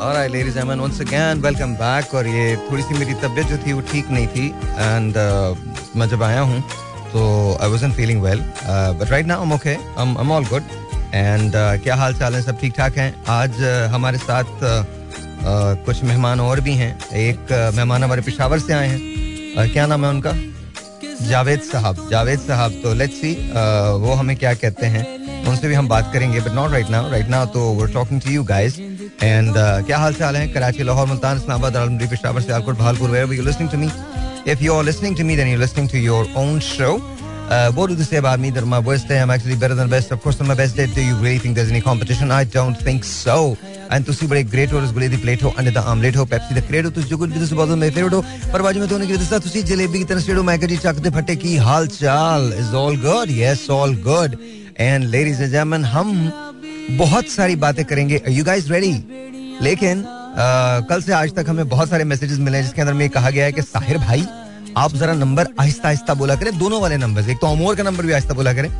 Alright, ladies and gentlemen, once again, welcome back. और ये थोड़ी सी मेरी तबीयत जो थी वो ठीक नहीं थी। एंड uh, मैं जब आया हूँ तो I well, uh, but right now I'm okay. I'm I'm all good. And क्या हाल चाल है? सब ठीक ठाक हैं? आज uh, हमारे साथ uh, uh, कुछ मेहमान और भी हैं। एक uh, मेहमान हमारे पिशावर से आए हैं। Uh, क्या नाम है उनका? जावेद साहब। जावेद साहब तो लेट्स सी वो हमें क्या कहते हैं। उनसे भी हम बात करेंगे but not right now right now तो we're talking to you guys and क्या हाल चाल हैं Karachi Lahore Multan Islamabad आलमडी Peshawar Sialkot Bahawalpur where you listening to me if you are listening to me then you listening to your own show Uh, what do they say about me that my worst day? I'm actually better than best. Of course, on my best day, do you really think there's any competition? I don't think so. And तुसी बड़े great हो रसगुल्ले दी plate हो अंडे द omelette हो Pepsi द क्रेड हो तुस जो कुछ भी तुस बहुत मेरे फेवरेट हो पर बाजू में तो उनकी दस्ता तुसी जलेबी की तरह स्टेडो मैकर जी चकते फटे की हाल चाल is all good yes all good and ladies and gentleman हम बहुत सारी बातें करेंगे। यू गाइस रेडी लेकिन uh, कल से आज तक हमें बहुत सारे मैसेजेस मिले हैं जिसके अंदर में कहा गया है कि साहिर भाई आप जरा नंबर आहिस्ता आहिस्ता बोला करें। दोनों वाले नंबर एक तो अमोर का नंबर भी आहिस्ता बोला करें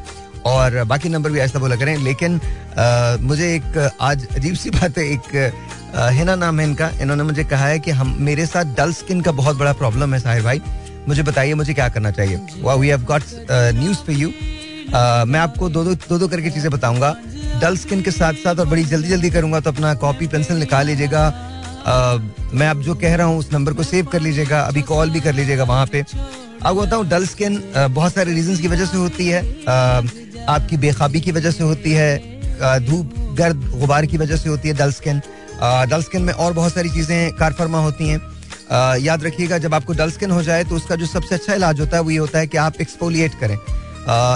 और बाकी नंबर भी आहिस्ता बोला करें। लेकिन आ, मुझे एक आज अजीब सी बात है एक आ, हिना नाम है इनका? इन्होंने मुझे कहा है कि हम मेरे साथ डल स्किन का बहुत बड़ा प्रॉब्लम है साहिर भाई। मुझे बताइए मुझे क्या करना चाहिए? We have got news for you मैं आपको दो दो दो दो करके चीज़ें बताऊँगा। डल स्किन के साथ साथ और बड़ी जल्दी जल्दी करूँगा तो अपना कॉपी, पेंसिल निकाल लीजिएगा। मैं अब जो कह रहा हूँ उस नंबर को सेव कर लीजिएगा, अभी कॉल भी कर लीजिएगा वहाँ पे। अब बताऊँ डल स्किन बहुत सारे रीजन की वजह से होती है। आपकी बेखाबी की वजह से होती है धूप, गर्द गुबार की वजह से होती है डल स्किन। डल स्किन में और बहुत सारी चीज़ें कारफरमा होती हैं। याद रखिएगा, जब आपको डल स्किन हो जाए तो उसका जो सबसे अच्छा इलाज होता है वो ये होता है कि आप एक्सपोलिएट करें।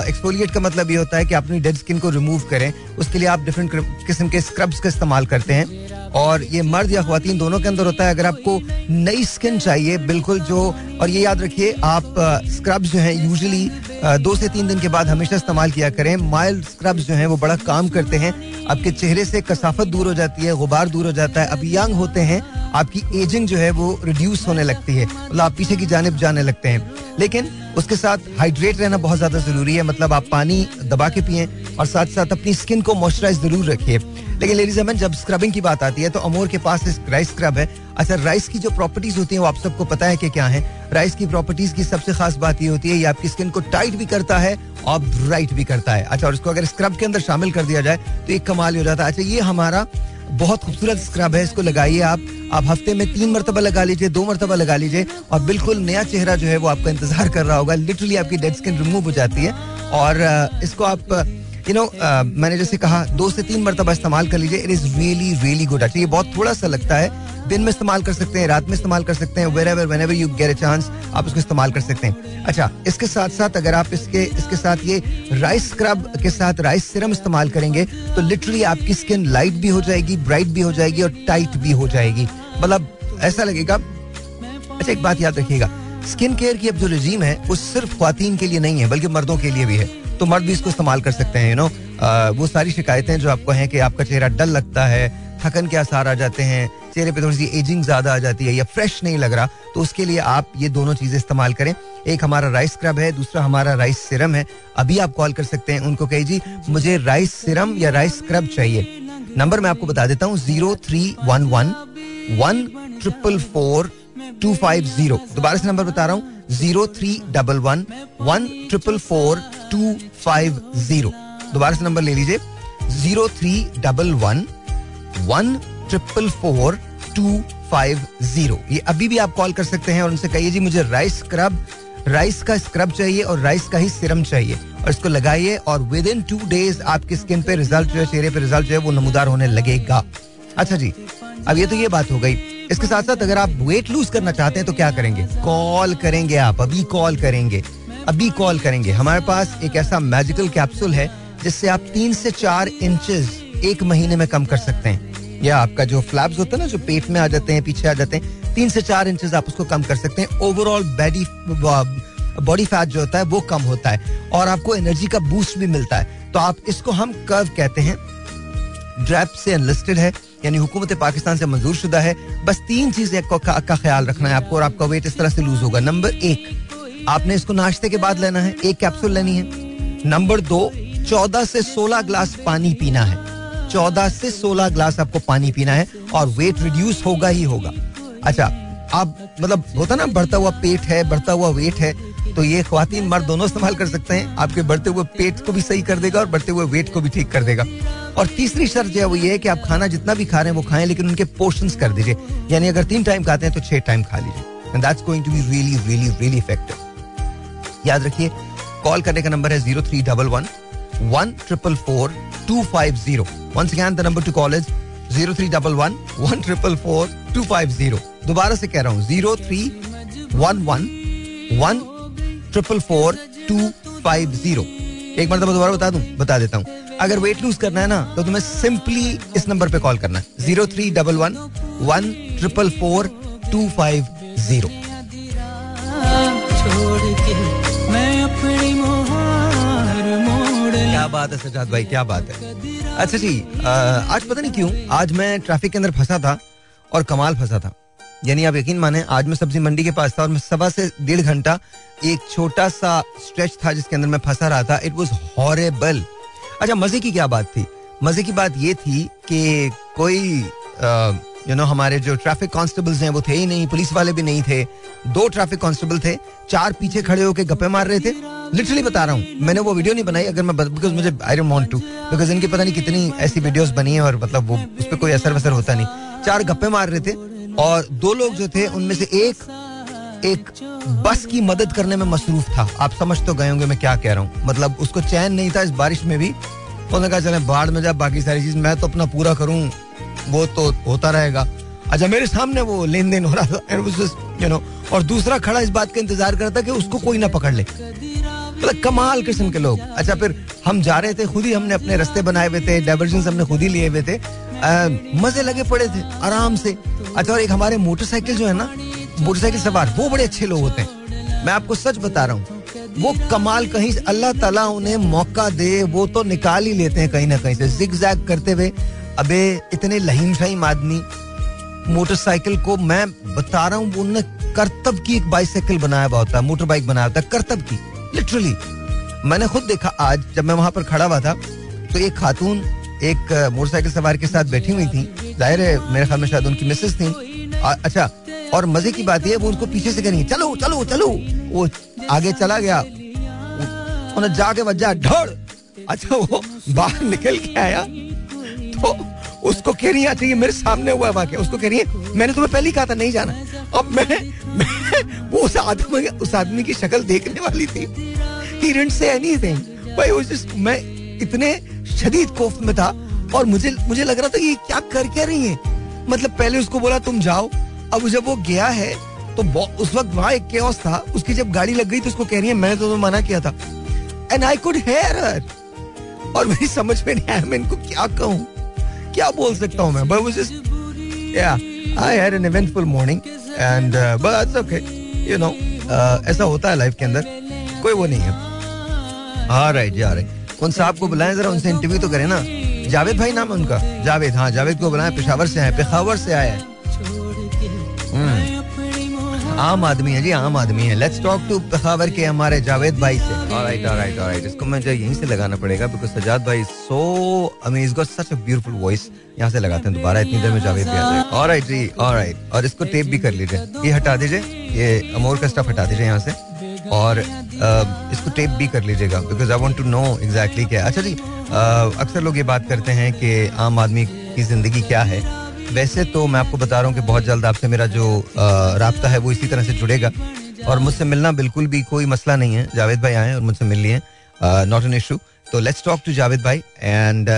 एक्सपोलिएट का मतलब ये होता है कि अपनी डेड स्किन को रिमूव करें। उसके लिए आप डिफरेंट किस्म के स्क्रब्स का इस्तेमाल करते हैं। और ये मर्द या खातन दोनों के अंदर होता है, अगर आपको नई स्किन चाहिए, बिल्कुल जो, और ये याद रखिए, आप स्क्रब्स जो हैं यूजली दो से तीन दिन के बाद हमेशा इस्तेमाल किया करें। माइल्ड स्क्रब्स जो हैं, वो बड़ा काम करते हैं। आपके चेहरे से कसाफत दूर हो जाती है गुबार दूर हो जाता है। अब यंग होते हैं, आपकी एजिंग जो है, वो रिड्यूस होने लगती है। मतलब आप पीछे की जानब जाने लगते हैं। लेकिन उसके साथ हाइड्रेट रहना बहुत ज़्यादा ज़रूरी है। मतलब आप पानी दबा के पिए और साथ साथ अपनी स्किन को मॉइस्चराइज ज़रूर रखिए। लेकिन लेडीज़ अमन जब स्क्रबिंग की बात आती है तो अमोर के पास राइस स्क्रब है। अच्छा राइस की जो प्रॉपर्टीज़ होती हैं, वो आप सबको पता है कि क्या है? राइस की प्रॉपर्टीज़ की सबसे खास बात ये होती है, ये आपकी स्किन को टाइट भी करता है और ब्राइट भी करता है। अच्छा और इसको अगर स्क्रब के अंदर शामिल कर दिया जाए तो एक कमाल हो जाता है। अच्छा ये हमारा बहुत खूबसूरत स्क्रब है, इसको लगाइए आप। आप हफ़्ते में तीन मरतबा लगा लीजिए, दो मरतबा लगा लीजिए और बिल्कुल नया चेहरा जो है वो आपका इंतज़ार कर रहा होगा। लिटरली आपकी डेड स्किन रिमूव हो जाती है। और इसको आप यू नो मैंने जैसे कहा, दो से तीन मरतबा इस्तेमाल कर लीजिए। It is really really good अच्छा ये बहुत थोड़ा सा लगता है। दिन में इस्तेमाल कर सकते हैं, रात में इस्तेमाल कर सकते हैं wherever whenever you get a chance आप उसको इस्तेमाल कर सकते हैं। अच्छा इसके साथ साथ अगर आप इसके इसके साथ ये राइस स्क्रब के साथ राइस सिरम इस्तेमाल करेंगे तो लिटरली आपकी स्किन लाइट भी हो जाएगी ब्राइट भी हो जाएगी और टाइट भी हो जाएगी। मतलब ऐसा लगेगा। अच्छा एक बात याद रखिएगा। स्किन केयर की अब जो रजीम है, वो सिर्फ़ खातन के लिए नहीं है, बल्कि मर्दों के लिए भी है। तो मर्द भी इसको इस्तेमाल कर सकते हैं यू नो वो सारी शिकायतें जो आपको हैं कि आपका चेहरा डल लगता है, थकन के आसार आ जाते हैं, चेहरे पे थोड़ी सी एजिंग ज़्यादा आ जाती है या फ्रेश नहीं लग रहा तो उसके लिए आप ये दोनों चीज़ें इस्तेमाल करें। एक हमारा राइस स्क्रब है, दूसरा हमारा राइस सिरम है। अभी आप कॉल कर सकते हैं उनको कही, जी, मुझे राइस सिरम या राइस स्क्रब चाहिए। नंबर मैं आपको बता देता हूँ zero three one one one triple four two five zero दोबारा से नंबर बता रहा हूँ zero three double one one triple four two five zero दोबारा से नंबर ले लीजिए zero three double one one triple four two five zero ये अभी भी आप कॉल कर सकते हैं और उनसे कहिए, जी, मुझे राइस स्क्रब राइस का स्क्रब चाहिए और राइस का ही सिरम चाहिए और इसको लगाइए और विद इन टू डेज़ आपकी स्किन पे रिज़ल्ट जो है, चेहरे पे रिज़ल्ट जो है, वो नमूदार होने लगेगा. अच्छा जी, अब ये तो ये बात हो गई। इसके साथ साथ अगर आप वेट लूज करना चाहते हैं तो क्या करेंगे? कॉल करेंगे आप, अभी कॉल करेंगे, अभी कॉल करेंगे। हमारे पास एक ऐसा मैजिकल कैप्सूल है, जिससे आप तीन से चार इंचेस एक महीने में कम कर सकते हैं। या आपका जो फ्लैब्स होता है ना, जो पेट में आ जाते हैं, पीछे आ जाते हैं, तीन से चार इंचेस आप उसको कम कर सकते हैं। ओवरऑल बॉडी बॉडी फैट जो होता है, वो कम होता है। और आपको एनर्जी का बूस्ट भी मिलता है। तो आप इसको हम कर्व कहते हैं। ड्रैप से एनलिस्टेड है। यानी हुकूमत पाकिस्तान से मंजूर शुदा है। बस तीन चीज़ें का, का ख्याल रखना है आपको और आपका वेट इस तरह से लूज होगा। नंबर एक आपने इसको नाश्ते के बाद लेना है। एक कैप्सूल लेनी है। नंबर दो चौदह से सोलह ग्लास पानी पीना है। चौदह से सोलह ग्लास आपको पानी पीना है और वेट रिड्यूस होगा ही होगा। अच्छा आप मतलब होता ना बढ़ता हुआ पेट है बढ़ता हुआ वेट है तो ये खातन मर्द दोनों इस्तेमाल कर सकते हैं। आपके बढ़ते हुए पेट को भी सही कर देगा और बढ़ते हुए वेट को भी ठीक कर देगा। और तीसरी शर्त जो है वो ये है कि आप खाना जितना भी खा रहे हैं वो खाएँ, लेकिन उनके पोर्शन कर दीजिए। यानी अगर तीन टाइम खाते हैं तो छह टाइम खा लीजिए। That's going to be really really really effective याद रखिए, कॉल करने का नंबर है zero three double one one triple four, two five zero. Once again the number to call is zero three double one one triple four, two five zero. दोबारा से कह रहा हूँ, zero three one one one triple four two five zero एक मरतबा दोबारा बता दूँ? बता देता हूँ। अगर वेट लूज करना है ना तो तुम्हें सिंपली इस नंबर पे कॉल करना है। Zero three double one one triple four two five zero क्या बात है सजाद भाई, क्या बात है? अच्छा जी आज पता नहीं क्यों, आज मैं ट्रैफ़िक के अंदर फंसा था और कमाल फंसा था। यानी आप यकीन माने, आज मैं सब्ज़ी मंडी के पास था और मैं सवा से डेढ़ घंटा एक छोटा सा स्ट्रेच था जिसके अंदर मैं फंसा रहा था। इट वॉज़ हॉरेबल अच्छा मज़े की क्या बात थी? मज़े की बात ये थी कि कोई यू नो हमारे जो ट्रैफ़िक कांस्टेबल्स हैं, वो थे ही नहीं, पुलिस वाले भी नहीं थे। दो ट्रैफ़िक कांस्टेबल थे, चार पीछे खड़े होकर गप्पे मार रहे थे। लिटरली बता रहा हूँ, मैंने वो वीडियो नहीं बनाई, अगर मैं बिकॉज़ मुझे I don't want to because इनकी पता नहीं कितनी ऐसी वीडियोस बनी है और मतलब वो, उस पर कोई असर वसर होता नहीं। चार गप्पे मार रहे थे और दो लोग जो थे, उनमें से एक एक बस की मदद करने में मसरूफ था। आप समझ तो गए होंगे मैं क्या कह रहा हूँ। मतलब उसको चैन नहीं था इस बारिश में भी। उन्होंने कहा, चले, बाढ़ में जा, बाकी सारी चीज़, मैं तो अपना पूरा करूँ। वो तो होता रहेगा। अच्छा मेरे सामने वो लेन देन हो रहा था। यू नो और दूसरा खड़ा इस बात का इंतज़ार करता कि उसको कोई ना पकड़ ले। मतलब कमाल किस्म के लोग। अच्छा फिर हम जा रहे थे, खुद ही हमने अपने रास्ते बनाए हुए थे डाइवर्जन हमने खुद ही लिए हुए थे। मज़े लगे पड़े थे, आराम से। अच्छा और एक हमारे मोटरसाइकिल जो है ना, मोटरसाइकिल सवार, वो बड़े अच्छे लोग होते हैं। मैं आपको सच बता रहा हूँ, वो कमाल कहीं अल्लाह ताला उन्हें मौका दे, वो तो निकाल ही लेते हैं कहीं ना कहीं से। जिग जैग करते हुए, अबे, इतने लहीम शहीम आदमी, मोटरसाइकिल को मैं बता रहा हूँ उन्होंने करतब की एक बाइसाइकिल बनाया हुआ होता है मोटर बाइक बनाया होता है, करतब की लिटरली मैंने खुद देखा आज, जब मैं वहाँ पर खड़ा हुआ था तो एक खातून एक मोटरसाइकिल सवार के साथ बैठी हुई थी। ज़ाहिर है मेरे ख्याल में शायद उनकी मिसेस थी। अच्छा और मज़े की बात यह वो उनको पीछे से करेंगे चलो चलो चलो। वो आगे चला गया। उन्हें जाके वजह ढोड़ अच्छा वो बाहर निकल के आया। तो उसको कह रही है ये मेरे सामने हुआ है वाक्य उसको कह रही है मैंने तुम्हें पहले ही कहा था नहीं जाना। अब मैं, मैं वो उस आदमी उस आदमी की शक्ल देखने वाली थी। ही डिडंट से एनीथिंग भाई जस्ट मैं इतने शदीद कोफ्त में था और मुझे मुझे लग रहा था कि ये क्या कर क्या रही है। मतलब पहले उसको बोला, तुम जाओ। अब जब वो गया है तो उस वक्त वहाँ एक केओस था। उसकी जब गाड़ी लग गई तो उसको कह रही है, मैंने तो मना किया था। एंड आई कुड हेयर और मेरी समझ में नहीं आया, मैं इनको क्या कहूँ? क्या बोल सकता हूँ मैं? बट या I had an eventful morning and but okay you know ऐसा होता है लाइफ के अंदर, कोई वो नहीं है। रहा जी रहे उन साहब को बुलाएँ, जरा उनसे इंटरव्यू तो करें ना। जावेद भाई नाम है उनका। जावेद हाँ जावेद को बुलाएँ, पेशावर से आए, पेशावर से आए। हैं आम आदमी है जी, आम आदमी है। लेट्स टॉक टू पखावर के हमारे जावेद भाई से। ऑलराइट ऑलराइट ऑलराइट इसको मुझे यहीं से लगाना पड़ेगा बिकॉज़ सजाद भाई so amaze got such a beautiful voice यहाँ से लगाते हैं दोबारा, इतनी देर में जावेद भी आ जाए ऑलराइट जी ऑलराइट और इसको टेप भी कर लीजिए। ये हटा दीजिए, ये अमोर का स्टफ़ हटा दीजिए यहाँ से। और इसको टेप भी कर लीजिएगा because I want to know exactly क्या अच्छा जी अक्सर लोग ये बात करते हैं कि आम आदमी की ज़िंदगी क्या है। वैसे तो मैं आपको बता रहा हूँ कि बहुत जल्द आपसे मेरा जो रबता है वो इसी तरह से जुड़ेगा। और मुझसे मिलना बिल्कुल भी कोई मसला नहीं है। जावेद भाई आए और मुझसे मिल लिए नॉट एन इशू तो लेट्स टॉक टू जावेद भाई एंड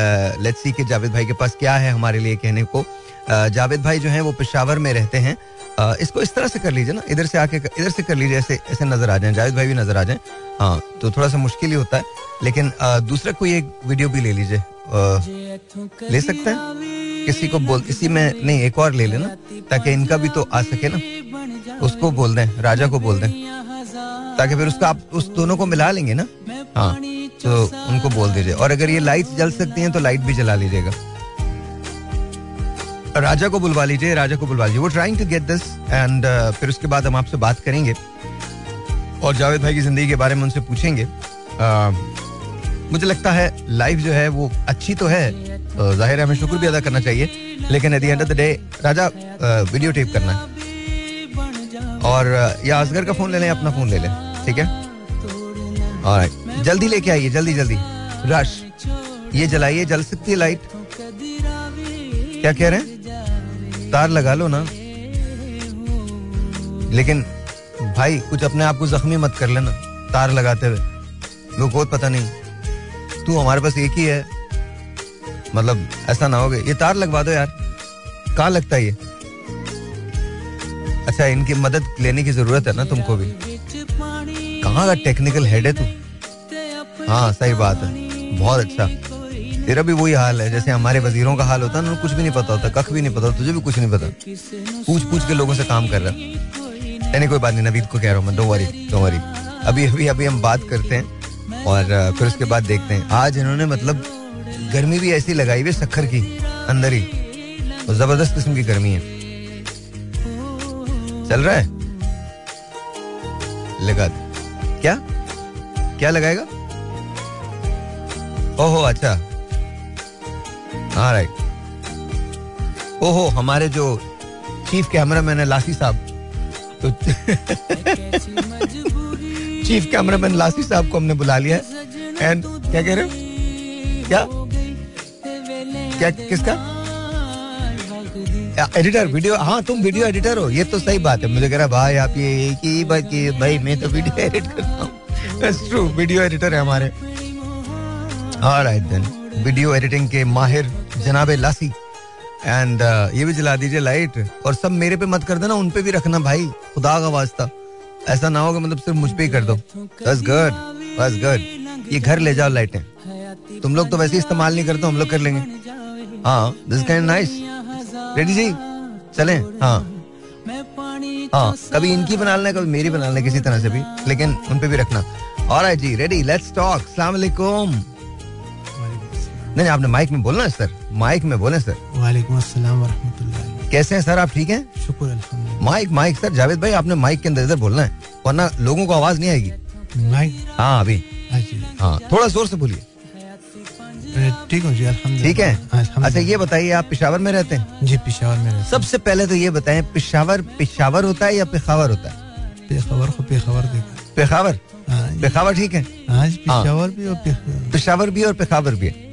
लेट्स सी कि जावेद भाई के पास क्या है हमारे लिए कहने को। uh, जावेद भाई जो हैं वो पेशावर में रहते हैं। इसको इस तरह से कर लीजिए ना, इधर से आके, इधर से कर लीजिए, ऐसे ऐसे नज़र आ जाए, जावेद भाई भी नज़र आ जाए। हाँ तो थोड़ा सा मुश्किल ही होता है, लेकिन दूसरा कोई एक वीडियो भी ले लीजिए। ले सकते हैं? किसी को बोल, किसी में नहीं, एक और ले लेना, ताकि इनका भी तो आ सके ना। उसको बोल दें, राजा को बोल दें, ताकि फिर उसका आप, उस दोनों को मिला लेंगे ना। हाँ तो उनको बोल दीजिए। और अगर ये लाइट जल सकती हैं तो लाइट भी जला लीजिएगा राजा को बुलवा लीजिए राजा को बुलवा लीजिए। वो trying to get this and फिर उसके बाद हम आपसे बात करेंगे। और जावेद भाई की ज़िंदगी के बारे में उनसे पूछेंगे। Uh, मुझे लगता है लाइफ जो है वो अच्छी तो है। तो ज़ाहिर है हमें शुक्र भी अदा करना चाहिए। लेकिन at the end of the day Raja video tape करना है। और uh, या असगर का फ़ोन ले लें अपना फ़ोन ले लें। ठीक है? और जल्दी लेके आइए जल्दी जल्दी। रश ये जलाइए जल सकती है लाइट क्या कह रहे हैं? तार लगा लो ना। लेकिन भाई, कुछ अपने आप को जख्मी मत कर लेना, तार लगाते हुए। लोग को पता नहीं, तू हमारे पास एक ही है। मतलब ऐसा ना हो गया। ये तार लगवा दो यार। कहाँ लगता है ये? अच्छा इनकी मदद लेने की ज़रूरत है ना तुमको भी। कहाँ का टेक्निकल हेड है तू? हाँ सही बात है। बहुत अच्छा। तेरा भी वही हाल है, जैसे हमारे वजीरों का हाल होता है ना कुछ भी नहीं पता होता, कख भी नहीं पता तुझे भी कुछ नहीं पता। पूछ पूछ के लोगों से काम कर रहा है। कोई बात नहीं, नवीद को कह रहा हूँ मैं दो वरी दो वरी अभी अभी अभी हम बात करते हैं और फिर उसके बाद देखते हैं। आज इन्होंने मतलब गर्मी भी ऐसी लगाई हुई सखर की, अंदर ही। और ज़बरदस्त किस्म की गर्मी है। चल रहा है? लगा क्या? क्या लगाएगा? ओहो अच्छा। राइट ओहो, हमारे जो चीफ कैमरा मैन है, लासी साहब। तो चीफ कैमरा मैन लासी साहब को हमने बुला लिया एंड क्या कह रहे हो? क्या? क्या, किसका? एडिटर वीडियो हाँ तुम वीडियो एडिटर हो। ये तो सही बात है। मुझे कह रहा, भाई, आप ये एक ही बात की भाई, मैं तो वीडियो एडिट करता हूँ। ट्रू वीडियो एडिटर है हमारे। ऑलराइट देन वीडियो एडिटिंग के माहिर जनाब लासी। एंड uh, ये भी जला दीजिए लाइट और सब मेरे पे मत कर देना उन पे भी रखना भाई। खुदा का वास्ता। ऐसा ना होगा मतलब सिर्फ़ मुझ पे ही कर दो। बस गुड बस गुड ये घर ले जाओ लाइटें तुम लोग तो वैसे इस्तेमाल नहीं करते हम लोग कर लेंगे। हाँ दिस काइंड नाइस रेडी जी? चले। हाँ। हाँ कभी इनकी बना लेना कभी मेरी बना लेना किसी तरह से भी। लेकिन उन पे भी रखना। और जी रेडी लेट्स टॉक सलाम अलैकुम नहीं आपने माइक में बोलना सर। माइक में बोले सर। वालेकुम अस्सलाम वरहमतुल्लाह। कैसे हैं सर आप ठीक हैं? शुक्र अल्हम्दुलिल्लाह। माइक माइक सर जावेद भाई आपने माइक के अंदर इधर बोलना है वरना लोगों को आवाज़ नहीं आएगी। माइक? हाँ अभी। हाँ। हाँ थोड़ा ज़ोर से बोलिए। ठीक हूँ जी ठीक है? अच्छा ये बताइए आप पिशावर में रहते हैं? जी पिशावर में सबसे पहले तो ये बताएँ पिशावर पिशावर होता है या पेखावर होता है? हूँ। पेशावर को पेशावर देखा। पेखावर? हाँ पेखावर ठीक है? हाँ पिशावर भी और पेशावर भी और पेखावर भी है।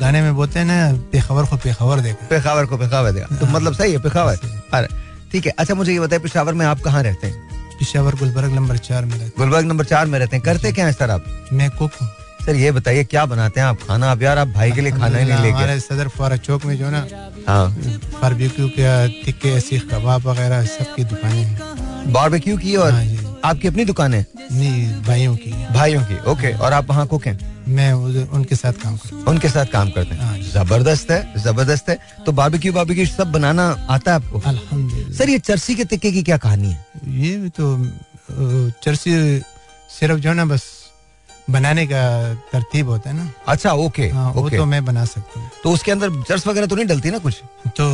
गाने में बोलते हैं ना पेशावर को पेशावर देखा पेखावर को पेखावर देगा तो मतलब सही है पेखावर अरे ठीक है। अच्छा मुझे ये बताइए पेशावर में आप कहाँ रहते हैं? पिशावर गुलबर्ग नंबर चार में रहता गुलबर्ग नंबर चार में रहते हैं। करते क्या है सर आप? मैं कुक हूँ। सर ये बताइए क्या बनाते हैं आप? खाना? अब यार आप भाई के लिए खाना ही नहीं लेके हमारे सदर फुआरा चौक में जो ना हाँ। बारबेक्यू के तिक्के सीख कबाब वगैरह सबकी दुकानें हैं। बारबेक्यू की और? हाँ आपकी अपनी दुकान है? नहीं भाइयों की। भाइयों की ओके और आप वहाँ कुक हैं मैं उनके साथ काम करता हूँ। उनके साथ काम करते हाँ। हैं ज़बरदस्त है ज़बरदस्त है। तो बारबेक्यू बारबेक्यू सब बनाना आता है आपको? अल्हम्दुलिल्लाह। सर ये चर्सी के तिक्के की क्या कहानी है? ये भी तो चर्सी सिर्फ़ जो है ना बस बनाने का तरतीब होता है ना। अच्छा ओके हाँ, वो ओके तो मैं बना सकता हूँ। तो उसके अंदर चर्च वगैरह तो नहीं डलती ना कुछ? तो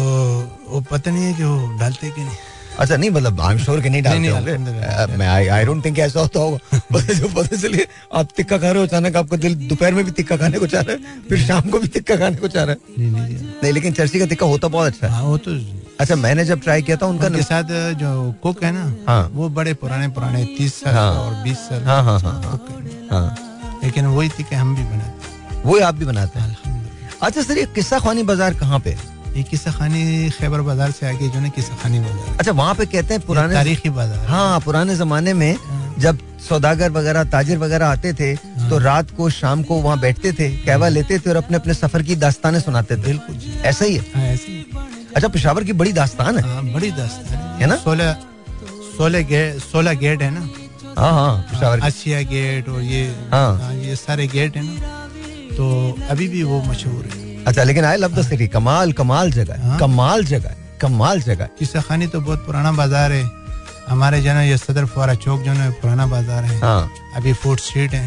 वो पता नहीं है कि वो डालते कि नहीं। अच्छा नहीं मतलब आई एम श्योर कि नहीं डालते होंगे। मैं आई आई डोंट थिंक ऐसा होता होगा। पता जो पता चलिए आप तिक्का खा रहे हो अचानक आपका दिल दोपहर में भी तिक्का खाने को चाह रहा है फिर शाम को भी तिक्का खाने को चाह रहा है। नहीं नहीं। नहीं। लेकिन चर्ची का तिक्का होता बहुत अच्छा है। हाँ वो तो अच्छा मैंने जब ट्राई किया था उनका उनके साथ जो कुक है ना हाँ। वो बड़े पुराने पुराने तीस साल हाँ। और बीस साल हाँ हाँ हाँ हाँ, हैं। हाँ। लेकिन वही थी कि हम भी बनाते। हैं वो आप भी बनाते हैं। अच्छा सर ये किस्सा खानी बाज़ार कहाँ पे ये किस्सा खानी खैबर बाज़ार से आगे जो ना किस्सा खानी बाज़ार। अच्छा वहाँ पे कहते हैं पुराने तारीखी बाज़ार। हाँ पुराने जमाने में हाँ। जब सौदागर वगैरह ताजिर वगैरह आते थे तो रात को शाम को वहाँ बैठते थे कहवा लेते थे और अपने अपने सफ़र की दास्तानें सुनाते थे। बिल्कुल ऐसा ही है? हाँ ही। अच्छा पिशावर की बड़ी दास्तान है। हाँ बड़ी दास्तान है। ना? सोलह सोलह गेट सोलह गेट है ना? हाँ हाँ पिशावर की। गेट और ये हाँ। हाँ, ये सारे गेट है ना? तो अभी भी वो मशहूर है। अच्छा लेकिन आई लव द सिटी कमाल कमाल जगह है। हाँ। कमाल जगह है। कमाल जगह है। किस्सा खानी तो बहुत पुराना बाज़ार है। हमारे जो है ये सदर फुआरा चौक जो है ना पुराना बाज़ार है। हाँ। अभी फ़ूड स्ट्रीट है।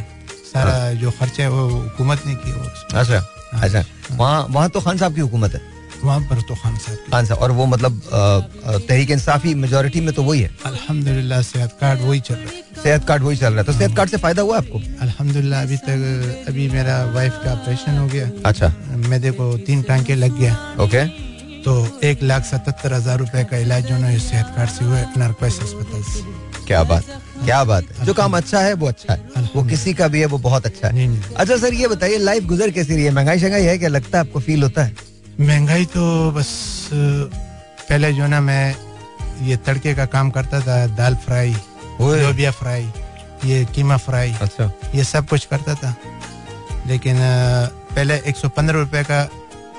सारा जो खर्चा है वो हुकूमत ने किया अच्छा अच्छा। वहाँ वहाँ तो खान साहब की हुकूमत है? वहाँ पर तो खान साहब खान साहब और वो मतलब तहरीक इंसाफी मेजोरिटी में तो वही है। अल्हम्दुलिल्लाह सेहत कार्ड वही चल रहा है। सेहत कार्ड वही चल रहा है। तो सेहत कार्ड से फ़ायदा हुआ आपको? अल्हम्दुलिल्लाह अभी तक अभी मेरा वाइफ का ऑपरेशन हो गया। अच्छा। मैदे को तीन टांके लग गया। ओके तो एक लाख सतहत्तर हज़ार रुपए का इलाज जो इस सेहत कार्ड से हुआ है नारकोस अस्पताल से। क्या बात क्या बात है। जो काम अच्छा है वो अच्छा है। वो किसी का भी है वो बहुत अच्छा है। अच्छा सर ये बताइए लाइफ गुजर कैसी रही है? महँगाई शंगाई है क्या? लगता है आपको फील होता है? महँगाई तो बस पहले जो ना मैं ये तड़के का काम करता था दाल फ्राई लोबिया फ्राई ये कीमा फ्राई अच्छा। ये सब कुछ करता था। लेकिन पहले एक सौ पंद्रह रुपए का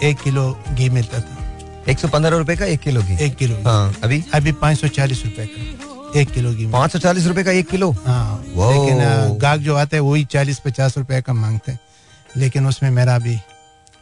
एक किलो घी मिलता था। एक सौ पंद्रह रुपए का एक किलो घी? एक किलो हाँ अभी? अभी पाँच सौ चालीस रुपए का एक किलो घी पाँच सौ चालीस रुपए का एक किलो? हाँ। लेकिन गाहक जो आते हैं वही चालीस पचास रुपए का मांगते हैं। लेकिन उसमें मेरा अभी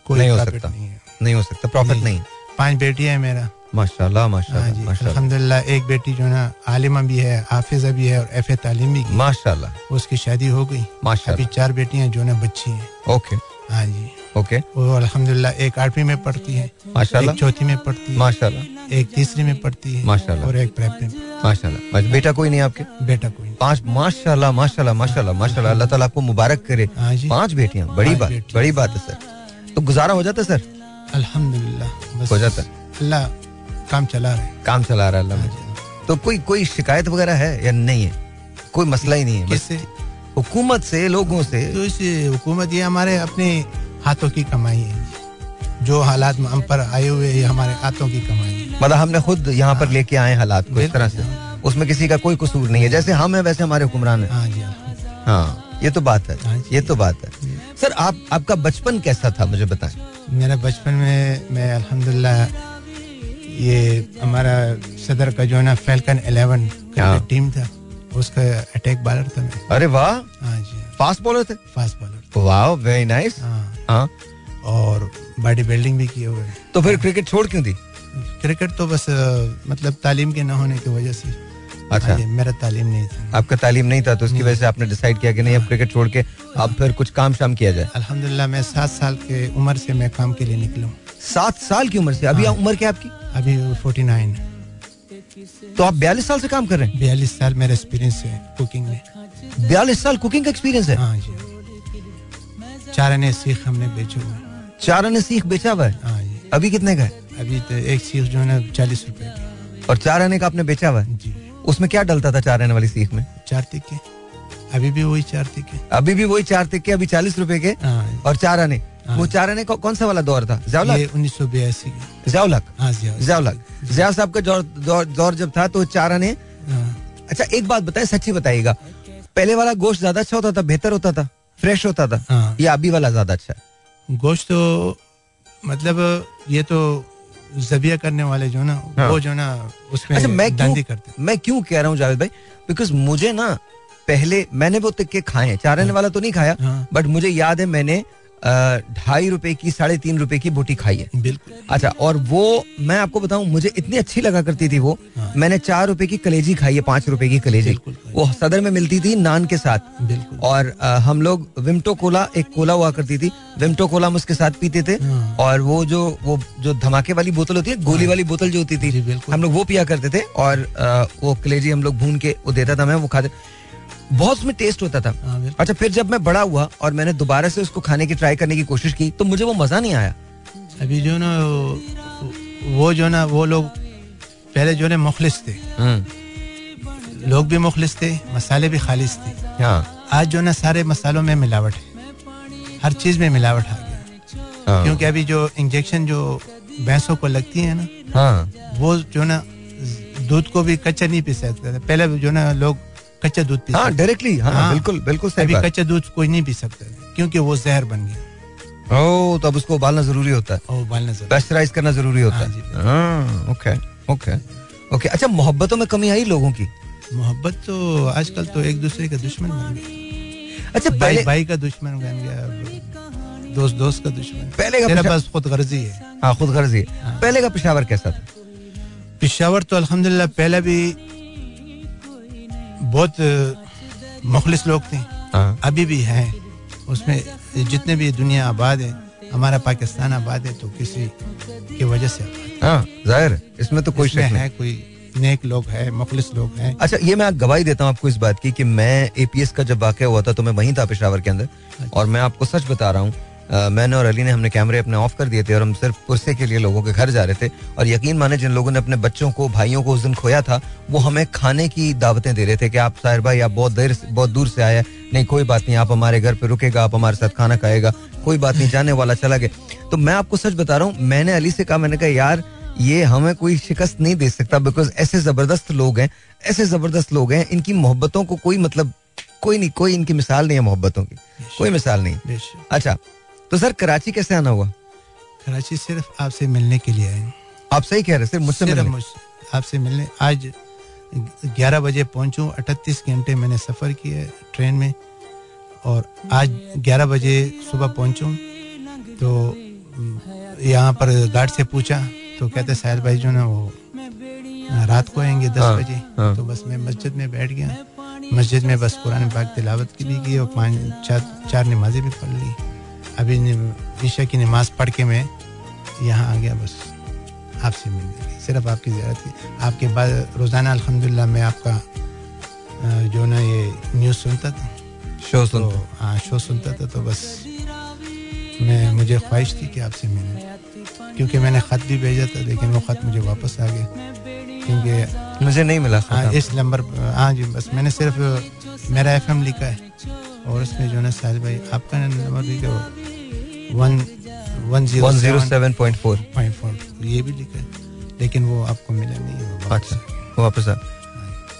कोई नहीं हो सकता। नहीं है। नहीं हो सकता प्रॉफिट नहीं। नहीं। पाँच बेटियाँ हैं मेरा। माशाल्लाह हाँ माशाल्लाह माशाल्लाह। अल्हम्दुलिल्लाह एक बेटी जो ना आलिमा भी है हाफिजा भी है और एफ़ तालीम भी की। माशाल्लाह। उसकी शादी हो गई। अभी चार बेटियाँ जो ना बच्ची हैं। ओके। हाँ जी। ओके। वो अल्हम्दुलिल्लाह एक आठवीं में पढ़ती है माशाल्लाह। एक चौथी में पढ़ती है माशाल्लाह। एक तीसरी में पढ़ती है माशाल्लाह। और एक प्रेप में। माशाल्लाह। बेटा कोई नहीं आपके? बेटा कोई। पाँच माशाल्लाह माशाल्लाह माशाल्लाह माशाल्लाह। अल्लाह ताला आपको मुबारक करे। हाँ पाँच बेटियाँ बड़ी बात बड़ी बात है सर। तो गुजारा हो जाता है सर? अल्हम्दुलिल्लाह हो जाता है। अल्लाह काम चला रहे काम चला रहा है अल्लाह हाँ जी। तो कोई कोई शिकायत वगैरह है या नहीं है? कोई मसला ही नहीं है किससे? हुकूमत से लोगों से। तो इस हुकूमत ये हमारे अपने हाथों की कमाई है। जो हालात हम पर आए हुए ये हमारे हाथों की कमाई है। मतलब हमने खुद यहाँ पर लेके आए हालात को इस तरह से। उसमें किसी का कोई कसूर नहीं है। जैसे हम है वैसे हमारे हुक्मरान है। हाँ जी हाँ। हाँ ये तो बात है। हाँ ये तो बात है। सर आप आपका बचपन कैसा था मुझे बताएँ। मेरा बचपन में मैं अल्हम्दुलिल्लाह ये हमारा सदर का जो है ना फैल्कन इलेवन हाँ। टीम था उसका अटैक बॉलर था मैं। अरे वाह। हाँ जी। फास्ट बॉलर थे? फास्ट बॉलर वाह वेरी नाइस हाँ। हाँ। और बॉडी बिल्डिंग भी किए हुए। तो फिर क्रिकेट छोड़ क्यों दी? क्रिकेट तो बस मतलब तालीम के न होने की वजह से। अच्छा। हाँ मेरा तालीम नहीं था। आपका तालीम नहीं था तो उसकी वजह से आपने डिसाइड किया कि नहीं अब क्रिकेट छोड़ के अब फिर कुछ काम शाम किया जाए। अल्हम्दुलिल्लाह मैं सात साल के उम्र से मैं काम के लिए निकला हूँ। सात साल की उम्र से? अभी उम्र क्या आपकी? अभी फोर्टी नाइन। तो आप बयालीस साल से काम कर रहे हैं? बयालीस साल मेरा एक्सपीरियंस है कुकिंग में। बयालीस साल कुकिंग का एक्सपीरियंस है? हाँ जी। चार अने सीख हमने बेचे हुए हैं। चार आने सीख बेचा हुआ है? हाँ जी। अभी कितने का है? अभी तो एक सीख जो है ना चालीस रुपए और चार आने का आपने बेचा हुआ है? जी। उसमें क्या डलता था चार आने वाली सीख में? चार तिक्के अभी भी वही चार तिक्के अभी भी वही चार तिक्के अभी चालीस रुपए के हाँ। और चार आने। हाँ। वो चार आने कौन सा वाला दौर था? जयाउलक उन्नीस सौ बयासी की। जयाउलक हाँ जी हाँ, जयाउलक जया साहब का दौर जब था तो चार आने। हाँ। अच्छा एक बात बताए सच्ची बताइएगा। पहले वाला गोश्त ज़्यादा अच्छा होता था बेहतर होता था फ्रेश होता था या अभी वाला ज़्यादा अच्छा गोश्त तो मतलब ये तो जबिया करने वाले जो ना हाँ। वो जो ना उसमें अच्छा मैं क्यों करते मैं क्यों कह रहा हूँ जावेद भाई? बिकॉज़ मुझे ना पहले मैंने वो तिक्के खाए चारने चार आने वाला तो नहीं खाया हाँ। बट मुझे याद है मैंने ढाई रुपए की साढ़े तीन रुपए की बोटी खाई है। बिल्कुल। अच्छा और वो मैं आपको बताऊँ मुझे इतनी अच्छी लगा करती थी वो। हाँ। मैंने चार रुपए की कलेजी खाई है पाँच रुपए की कलेजी। बिल्कुल वो सदर में मिलती थी नान के साथ। बिल्कुल। और अ, हम लोग विमटो कोला एक कोला हुआ करती थी। विमटो कोला हम उसके साथ पीते थे। हाँ। और वो जो वो जो धमाके वाली बोतल होती है गोली वाली बोतल जो होती थी हम लोग वो पिया करते थे। और वो कलेजी हम लोग भून के वो देता था मैं वो खाते बहुत उसमें टेस्ट होता था। हाँ अच्छा फिर जब मैं बड़ा हुआ और मैंने दोबारा से उसको खाने की ट्राई करने की कोशिश की तो मुझे वो मज़ा नहीं आया। अभी जो ना वो- जो ना वो लोग पहले जो ना मुखलिस थे। लोग भी मुखलिस थे मसाले भी खालिश थे। हाँ। आज जो ना सारे मसालों में मिलावट है। हर चीज़ में मिलावट आ गया। हाँ। क्योंकि अभी जो इंजेक्शन जो भैंसों को लगती है ना हाँ। वो जो ना दूध को भी कच्चा नहीं पी सकते थे। पहले जो ना लोग कच्चा दूध पी हाँ डायरेक्टली हाँ, हाँ। बिल्कुल बिल्कुल सही अभी कच्चा दूध कोई नहीं पी सकता क्योंकि वो जहर बन गया। ओ तो अब उसको उबालना ज़रूरी होता है। उबालना ज़रूरी। करना ज़रूरी होता हाँ है। हाँ, ओके ओके ओके अच्छा मोहब्बतों में कमी आई लोगों की? मोहब्बत तो आजकल तो एक दूसरे का दुश्मन बन गया। अच्छा भाई भाई का दुश्मन बन गया दोस्त दोस्त का दुश्मन। पहले का बस खुद गर्जी है। हाँ खुद गर्जी हाँ। पहले का पेशावर कैसा था? पिशावर तो अल्हम्दुलिल्लाह पहले भी बहुत मुखलिस लोग थे। हाँ। अभी भी हैं। उसमें जितने भी दुनिया आबाद है हमारा पाकिस्तान आबाद है तो किसी की वजह से हाँ। ज़ाहिर इसमें तो कोई शक है कोई नेक लोग हैं मुखलिस लोग हैं। अच्छा ये मैं गवाही देता हूँ आपको इस बात की कि मैं एपीएस का जब वाक़ हुआ था तो मैं वहीं था पेशावर के अंदर। अच्छा। और मैं आपको सच बता रहा हूँ मैंने और अली ने हमने कैमरे अपने ऑफ़ कर दिए थे और हम सिर्फ़ पुरसे के लिए लोगों के घर जा रहे थे। और यकीन माने जिन लोगों ने अपने बच्चों को भाइयों को उस दिन खोया था वो हमें खाने की दावतें दे रहे थे कि आप साहिर भाई आप बहुत देर बहुत दूर से आए नहीं कोई बात नहीं आप हमारे घर पे रुकेगा आप हमारे साथ खाना खाएगा कोई बात नहीं जाने वाला चला गया। तो मैं आपको सच बता रहा हूँ मैंने अली से कहा मैंने कहा यार ये हमें कोई शिकस्त नहीं दे सकता बिकॉज़ ऐसे ज़बरदस्त लोग हैं ऐसे ज़बरदस्त लोग हैं इनकी मोहब्बतों को कोई मतलब कोई नहीं कोई इनकी मिसाल नहीं है मोहब्बतों की। कोई मिसाल नहीं अच्छा तो सर कराची कैसे आना हुआ? कराची सिर्फ़ आपसे मिलने के लिए आए। आप सही कह रहे सिर्फ़ मुझसे मिलने। आपसे मिलने। आज ग्यारह बजे पहुंचू अठतीस घंटे मैंने सफ़र किया ट्रेन में और आज ग्यारह बजे सुबह पहुंचू तो यहाँ पर गार्ड से पूछा तो कहते साहिल भाई जो ना वो रात को आएँगे दस हाँ, बजे हाँ. तो बस मैं मस्जिद में बैठ गया। मस्जिद में बस पुराने पाक तिलावत की भी की और पाँच चार चार नमाजें भी पढ़ ली। अभी ईशा की नमाज़ पढ़ के मैं यहाँ आ गया बस आपसे मिलने सिर्फ़ आपकी ज़रूरत थी आपके बाद रोज़ाना अल्हम्दुलिल्लाह मैं आपका जो ना ये न्यूज़ सुनता था। शो सुनता। तो, हाँ शो सुनता था तो बस मैं मुझे ख्वाहिश थी कि आपसे मिलने क्योंकि मैंने ख़त भी भेजा था लेकिन वो ख़त मुझे वापस आ गया। क्योंकि मुझे नहीं मिला हाँ इस नंबर हाँ जी बस मैंने सिर्फ़ मेरा एफ़ लिखा है। और उसमें जो है साहिल भाई आपका नंबर लिखा वन वन ज़ीरो ये भी लिखा है लेकिन वो आपको मिला नहीं है अच्छा वापस आ।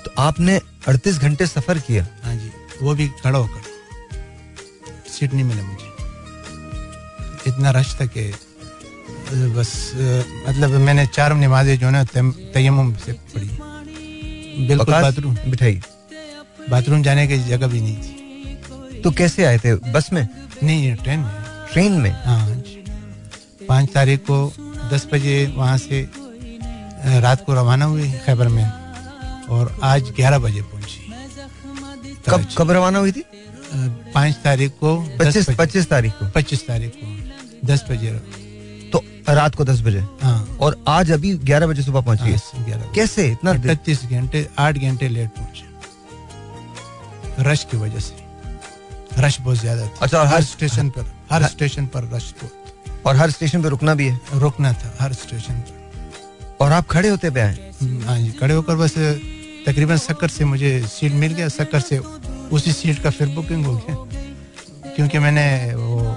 तो आपने अड़तीस घंटे सफ़र किया? हाँ जी वो भी खड़ा होकर। सीट नहीं मिला मुझे। इतना रश था कि बस मतलब मैंने चार नमाजें जो है तयम से पढ़ी। बिल्कुल बाथरूम। बिठाई। बाथरूम जाने की जगह भी नहीं थी। तो कैसे आए थे? बस में? नहीं ट्रेन में। ट्रेन में? हाँ। पाँच तारीख को दस बजे वहाँ से रात को रवाना हुई खैबर में और आज ग्यारह बजे पहुँची। कब कब रवाना हुई थी? पाँच तारीख को पच्चीस पच्चीस तारीख को? पच्चीस तारीख को दस बजे। तो रात को दस बजे? हाँ। और आज अभी ग्यारह बजे सुबह पहुँची हाँ, कैसे इतना तैतीस घंटे आठ घंटे लेट पहुँचे। रश की वजह से। रश बहुत ज़्यादा था। अच्छा हर स्टेशन पर हर स्टेशन पर रश बहुत। और हर स्टेशन पर रुकना भी है? रुकना था हर स्टेशन पर। और आप खड़े होते पे आए? हाँ जी खड़े होकर बस तकरीबन शक्कर से मुझे सीट मिल गया शक्कर से उसी सीट का फिर बुकिंग हो गया। क्योंकि मैंने वो आ,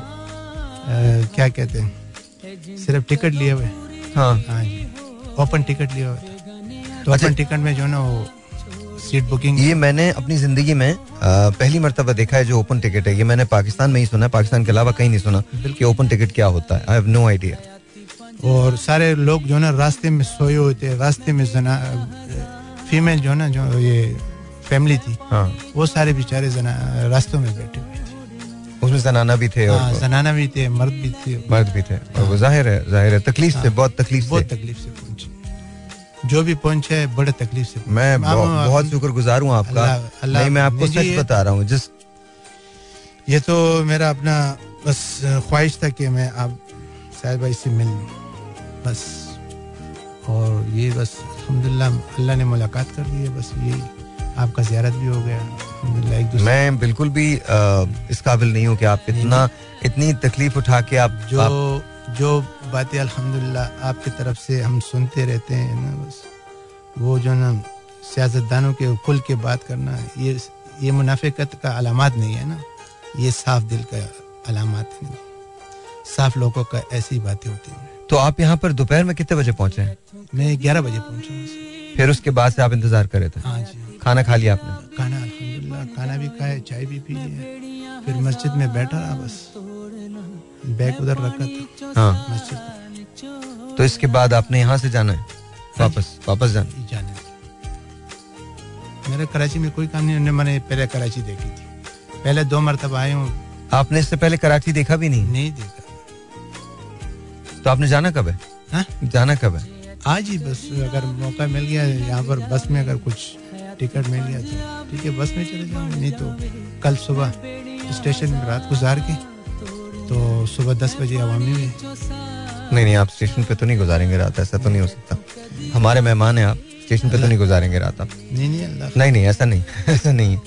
क्या कहते हैं सिर्फ़ टिकट लिए हुए हाँ। हाँ। जी ओपन टिकट लिया हुआ तो अच्छा, ओपन टिकट में जो ना वो सीट बुकिंग ये मैंने अपनी ज़िंदगी में आ, पहली मरतबा देखा है जो ओपन टिकट है। ये मैंने पाकिस्तान में ही सुना है। पाकिस्तान के अलावा कहीं नहीं सुना कि ओपन टिकट क्या होता है। आई हैव नो आइडिया और सारे लोग जो ना रास्ते में सोए हुए थे रास्ते में जना फीमेल जो ना जो ये फैमिली थी हाँ। वो सारे बेचारे रास्तों में बैठे हुए उसमें जनाना भी थे और जनाना भी थे मर्द भी थे। मर्द भी थे। और वो ज़ाहिर है ज़ाहिर है तकलीफ़ से बहुत तकलीफ़ बहुत तकलीफ़ से जो भी पहुँचे बड़े तकलीफ़ से मैं बहुत शुक्रगुजार हूँ आपका। नहीं मैं आपको सच बता रहा हूँ जिस ये तो मेरा अपना बस ख्वाहिश था कि मैं आप शायद भाई से मिल बस। और ये बस अलहमदिल्ला अल्लाह ने मुलाकात कर दी है बस ये आपका जियारत भी हो गया। मैं बिल्कुल भी आ, इस काबिल नहीं हूँ कि आप इतना इतनी तकलीफ़ उठा के आप जो आप, जो बातें अल्हम्दुलिल्लाह आपकी तरफ़ से हम सुनते रहते हैं ना बस। वो जो ना सियासतदानों के खुल के बात करना ये ये मुनाफिकत का अलामत नहीं है ना। ये साफ़ दिल का अलामत है। साफ़ लोगों का ऐसी बातें होती हैं। तो आप यहाँ पर दोपहर में कितने बजे पहुँचे? मैं ग्यारह बजे पहुँचा फिर उसके बाद से आप इंतज़ार कर रहे थे? हाँ जी। खाना खा लिया आपने? खाना अल्हम्दुलिल्लाह खाना भी खाया चाय भी पी लिया फिर मस्जिद में बैठा रहा बस। बैग उधर रखा था। हाँ। मस्जिद तो इसके बाद आपने यहाँ से जाना है? हाँ वापस वापस जाना जाने मेरे कराची में कोई काम नहीं मैंने पहले कराची देखी थी। पहले दो मरतब आए हूँ। आपने इससे पहले कराची देखा भी नहीं? नहीं देखा। तो आपने जाना कब है? हा? जाना कब है? आज ही बस अगर मौका मिल गया यहाँ पर बस में अगर कुछ टिकट मिल गया तो। ठीक है बस में चले जाऊँगे नहीं तो कल सुबह स्टेशन में रात गुजार के तो सुबह दस बजे अवामी में नहीं नहीं आप स्टेशन पे तो नहीं गुजारेंगे रात ऐसा तो नहीं हो सकता। हमारे मेहमान हैं आप स्टेशन पे तो नहीं गुजारेंगे रात आप। नहीं नहीं नहीं नहीं ऐसा नहीं ऐसा नहीं।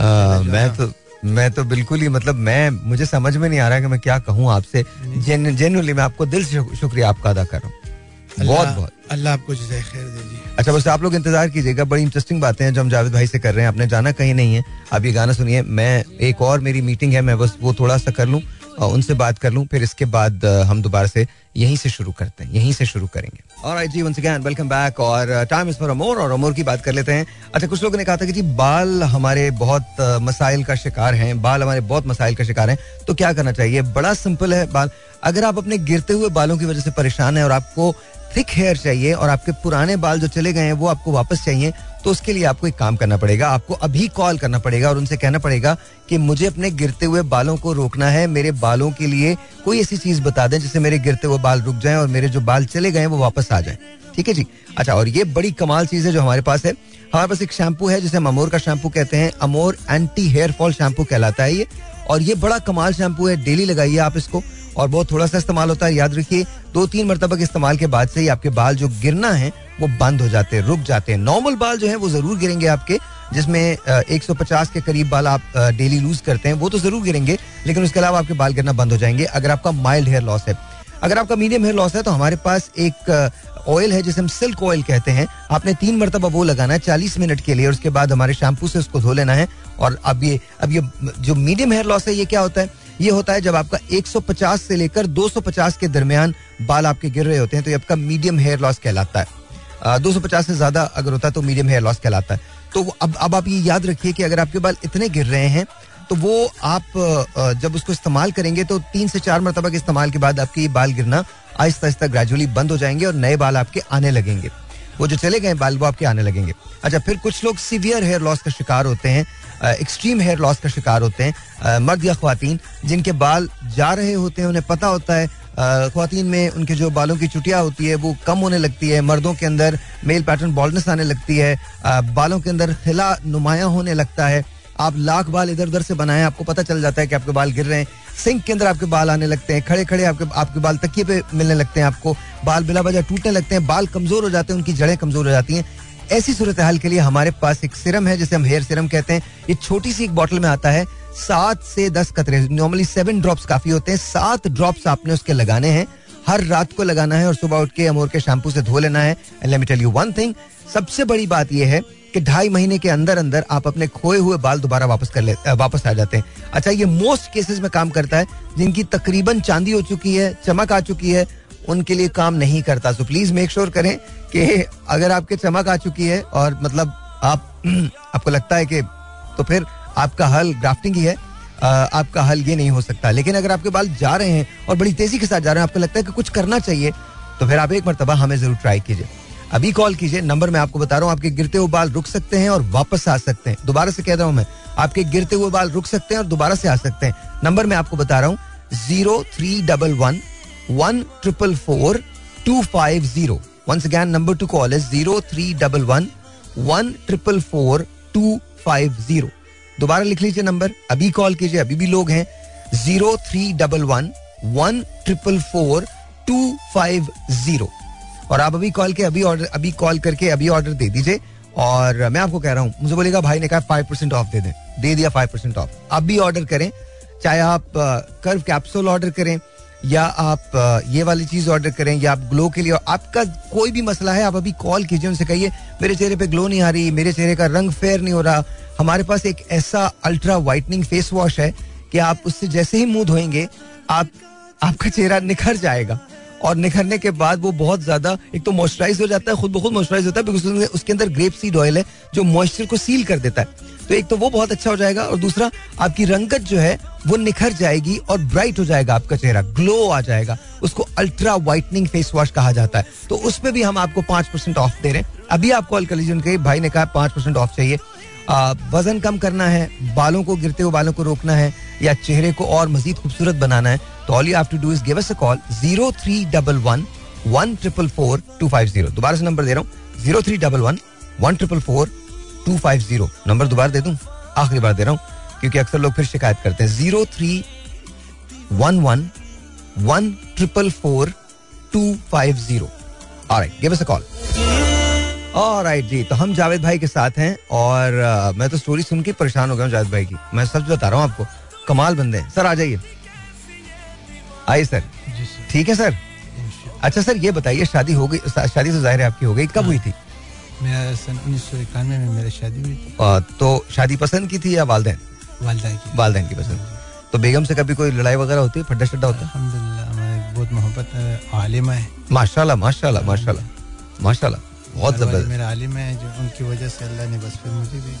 आ, मैं तो मैं तो बिल्कुल ही मतलब मैं मुझे समझ में नहीं आ रहा कि मैं क्या कहूँ आपसे। जेनुअली मैं आपको दिल से शुक्रिया आपका अदा कर रहा हूँ। बहुत बहुत। अल्लाह आपको खैर दे जी। अच्छा बस आप लोग इंतज़ार कीजिएगा बड़ी इंटरेस्टिंग बातें हैं जो हम जावेद भाई से कर रहे हैं। आपने जाना कहीं नहीं है। आप ये गाना सुनिए। मैं एक और मेरी मीटिंग है मैं बस वो थोड़ा सा कर लूँ। उनसे बात कर लूँ, फिर इसके बाद हम दोबारा से यहीं से शुरू करते हैं, यहीं से शुरू करेंगे। और आई जी वंस अगेन वेलकम बैक और टाइम इज़ फॉर अमोर और अमोर की बात कर लेते हैं। अच्छा कुछ लोगों ने कहा था कि जी, बाल हमारे बहुत मसाइल का शिकार हैं, बाल हमारे बहुत मसाइल का शिकार हैं तो क्या करना चाहिए? बड़ा सिंपल है बाल। अगर आप अपने गिरते हुए बालों की वजह से परेशान हैं और आपको थिक हेयर चाहिए और आपके पुराने बाल जो चले गए हैं, वो आपको वापस चाहिए तो उसके लिए आपको एक काम करना पड़ेगा। आपको अभी कॉल करना पड़ेगा और उनसे कहना पड़ेगा कि मुझे अपने गिरते हुए बालों को रोकना है, मेरे बालों के लिए कोई ऐसी चीज़ बता दें जिससे मेरे गिरते हुए बाल रुक जाएँ और मेरे जो बाल चले गए वो वापस आ जाए। ठीक है जी? अच्छा और ये बड़ी कमाल चीज़ है जो हमारे पास है। हमारे पास एक शैम्पू है जिसे हम अमोर का शैम्पू कहते हैं। Amor anti hair fall shampoo कहलाता है ये। और ये बड़ा कमाल शैम्पू है डेली लगाइए आप इसको। और बहुत थोड़ा सा इस्तेमाल होता है। याद रखिए, दो तीन मरतबा के इस्तेमाल के बाद से ही आपके बाल जो गिरना है, वो बंद हो जाते हैं, रुक जाते हैं। नॉर्मल बाल जो है, वो ज़रूर गिरेंगे आपके, जिसमें 150 के करीब बाल आप डेली लूज करते हैं, वो तो ज़रूर गिरेंगे, लेकिन उसके अलावा आपके बाल गिरना बंद हो जाएँगे, अगर आपका माइल्ड हेयर लॉस है। अगर आपका मीडियम हेयर लॉस है तो हमारे पास एक ऑयल है, जिसे हम सिल्क ऑयल कहते हैं। आपने तीन मरतबा वो लगाना है, चालीस मिनट के लिए, और उसके बाद हमारे शैम्पू से उसको धो लेना है। और अब ये अब ये, जो मीडियम हेयर लॉस है, ये क्या होता है? ये होता है जब आपका 150 से लेकर 250 के दरमियान बाल आपके गिर रहे होते हैं तो ये आपका मीडियम हेयर लॉस कहलाता है। दो सौ पचास से ज़्यादा अगर होता है तो मीडियम हेयर लॉस कहलाता है। तो अब अब आप ये याद रखिए कि अगर आपके बाल इतने गिर रहे हैं तो वो आप जब उसको इस्तेमाल करेंगे तो तीन से चार मरतबा के इस्तेमाल के बाद आपके ये बाल गिरना आहिस्ता आहिस्ता ग्रेजुअली बंद हो जाएँगे और नए बाल आपके आने लगेंगे। वो जो चले गए बाल, वो आपके आने लगेंगे। अच्छा फिर कुछ लोग सीवियर हेयर लॉस का शिकार होते हैं। एक्सट्रीम हेयर लॉस का शिकार होते हैं मर्द या खातन जिनके बाल जा रहे होते हैं, उन्हें पता होता है खातन में उनके जो बालों की चुटिया होती है, वो कम होने लगती है, मर्दों के अंदर मेल पैटर्न बॉल्डनेस आने लगती है बालों के अंदर खिला नुमाया होने लगता है। आप लाख बाल इधर उधर से बनाए, आपको पता चल जाता है कि आपके बाल गिर रहे हैं। सिंक के अंदर आपके बाल आने लगते हैं खड़े खड़े आपके आपके बाल तकिए पे मिलने लगते हैं आपको। बाल बिला वजह टूटने लगते हैं, बाल कमज़ोर हो जाते हैं, उनकी जड़ें कमज़ोर हो जाती हैं। ऐसी सूरत हाल के लिए हमारे पास एक सिरम है, जिसे हम हेयर सिरम कहते हैं। ये छोटी सी एक बॉटल में आता है। सात से दस कतरे नॉर्मली सेवन ड्रॉप्स काफ़ी होते हैं। सात ड्रॉप्स आपने उसके लगाने हैं। हर रात को लगाना है और सुबह उठ के अमोर के शैम्पू से धो लेना है। Me tell you one thing सबसे बड़ी बात यह है कि ढाई महीने के अंदर अंदर आप अपने खोए हुए बाल दोबारा वापस कर ले वापस आ जाते हैं। अच्छा ये मोस्ट केसेस में काम करता है, जिनकी तकरीबन चांदी हो चुकी है, चमक आ चुकी है उनके लिए काम नहीं करता। सो प्लीज़ मेक श्योर करें कि अगर आपके चमक आ चुकी है और मतलब आप, आपको लगता है कि तो फिर आपका हल ग्राफ्टिंग ही है। आपका हल ये नहीं हो सकता। लेकिन अगर आपके बाल जा रहे हैं और बड़ी तेज़ी के साथ जा रहे हैं, आपको लगता है कि कुछ करना चाहिए तो फिर आप एक मरतबा हमें ज़रूर ट्राई कीजिए। अभी कॉल कीजिए। नंबर मैं आपको बता रहा हूँ, आपके गिरते हुए बाल रुक सकते हैं और वापस आ सकते हैं। दोबारा से कह रहा हूँ मैं, आपके गिरते हुए बाल रुक सकते हैं और दोबारा से आ सकते हैं। नंबर मैं आपको बता रहा हूँ zero three double one one triple four two five zero once again number to call is zero three double one one triple four two five zero दोबारा लिख लीजिए नंबर अभी कॉल कीजिए, अभी भी लोग हैं. Zero three double one one triple four two five zero और आप अभी कॉल के, अभी ऑर्डर अभी कॉल करके, अभी ऑर्डर दे दीजिए. और मैं आपको कह रहा हूँ, मुझे बोलेगा, भाई ने कहा फाइव परसेंट ऑफ़ दे दें। दे दिया फाइव परसेंट ऑफ़ अब भी ऑर्डर करें. चाहे आप कर्व कैप्सूल ऑर्डर करें या आप ये वाली चीज़ ऑर्डर करें, या आप ग्लो के लिए आपका कोई भी मसला है, आप अभी कॉल कीजिए, उनसे कहिए, मेरे चेहरे पे ग्लो नहीं आ रही, मेरे चेहरे का रंग फेयर नहीं हो रहा। हमारे पास एक ऐसा अल्ट्रा वाइटनिंग फेस वॉश है कि आप उससे जैसे ही मुँह धोएँगे, आप, आपका चेहरा निखर जाएगा। और निखरने के बाद वो बहुत ज़्यादा, एक तो मॉइस्चराइज हो जाता है, खुद ब खुद मॉइस्चराइज होता है बिकॉज़ उसके अंदर ग्रेप सीड ऑयल है, जो मॉइस्चर को सील कर देता है। तो एक तो वो बहुत अच्छा हो जाएगा और दूसरा, आपकी रंगत जो है, वो निखर जाएगी और ब्राइट हो जाएगा आपका चेहरा, ग्लो आ जाएगा। उसको अल्ट्रा व्हाइटनिंग फेस वॉश कहा जाता है। तो उसमें भी हम आपको पाँच परसेंट ऑफ़ दे रहे हैं। अभी आप कॉल कर लीजिए उनके भाई ने कहा पाँच परसेंट ऑफ़ चाहिए। वज़न कम करना है, बालों को गिरते हुए बालों को रोकना है या चेहरे को और मजीद खूबसूरत बनाना है तो all you have to do is give us a call zero three double one one triple four two five zero दोबारा से नंबर दे रहा हूँ zero three double one one triple four two five zero number दोबारा दे दूँ? आखिरी बार दे रहा हूँ क्योंकि अक्सर लोग फिर शिकायत करते हैं। Zero three one one one triple four two five zero call right जी तो हम जावेद भाई के साथ हैं और uh, मैं तो स्टोरी सुन के परेशान हो गया हूँ जावेद भाई की। मैं सच बता रहा हूँ आपको कमाल बंदे हैं। सर आ जाइए। आइए सर। ठीक है सर? अच्छा सर ये बताइए शादी हो गई शादी तो ज़ाहिर है आपकी हो गई कब हुई थी? मेरा सन उन्नीस सौ इक्यानवे में मेरी शादी हुई थी। तो शादी पसंद की थी या वालदेन? वालदा की। वालदेन की पसंद। तो बेगम से कभी कोई लड़ाई वगैरह होती है? फड्डा शड्डा होता है? हमारी बहुत मोहब्बत आलिमा है। माशाल्लाह माशाल्लाह माशाल्लाह माशाल्लाह। बहुत ज़बरदस्त। मेरा आलिम है जो उनकी वजह से अल्लाह ने बस फिर मुझे भी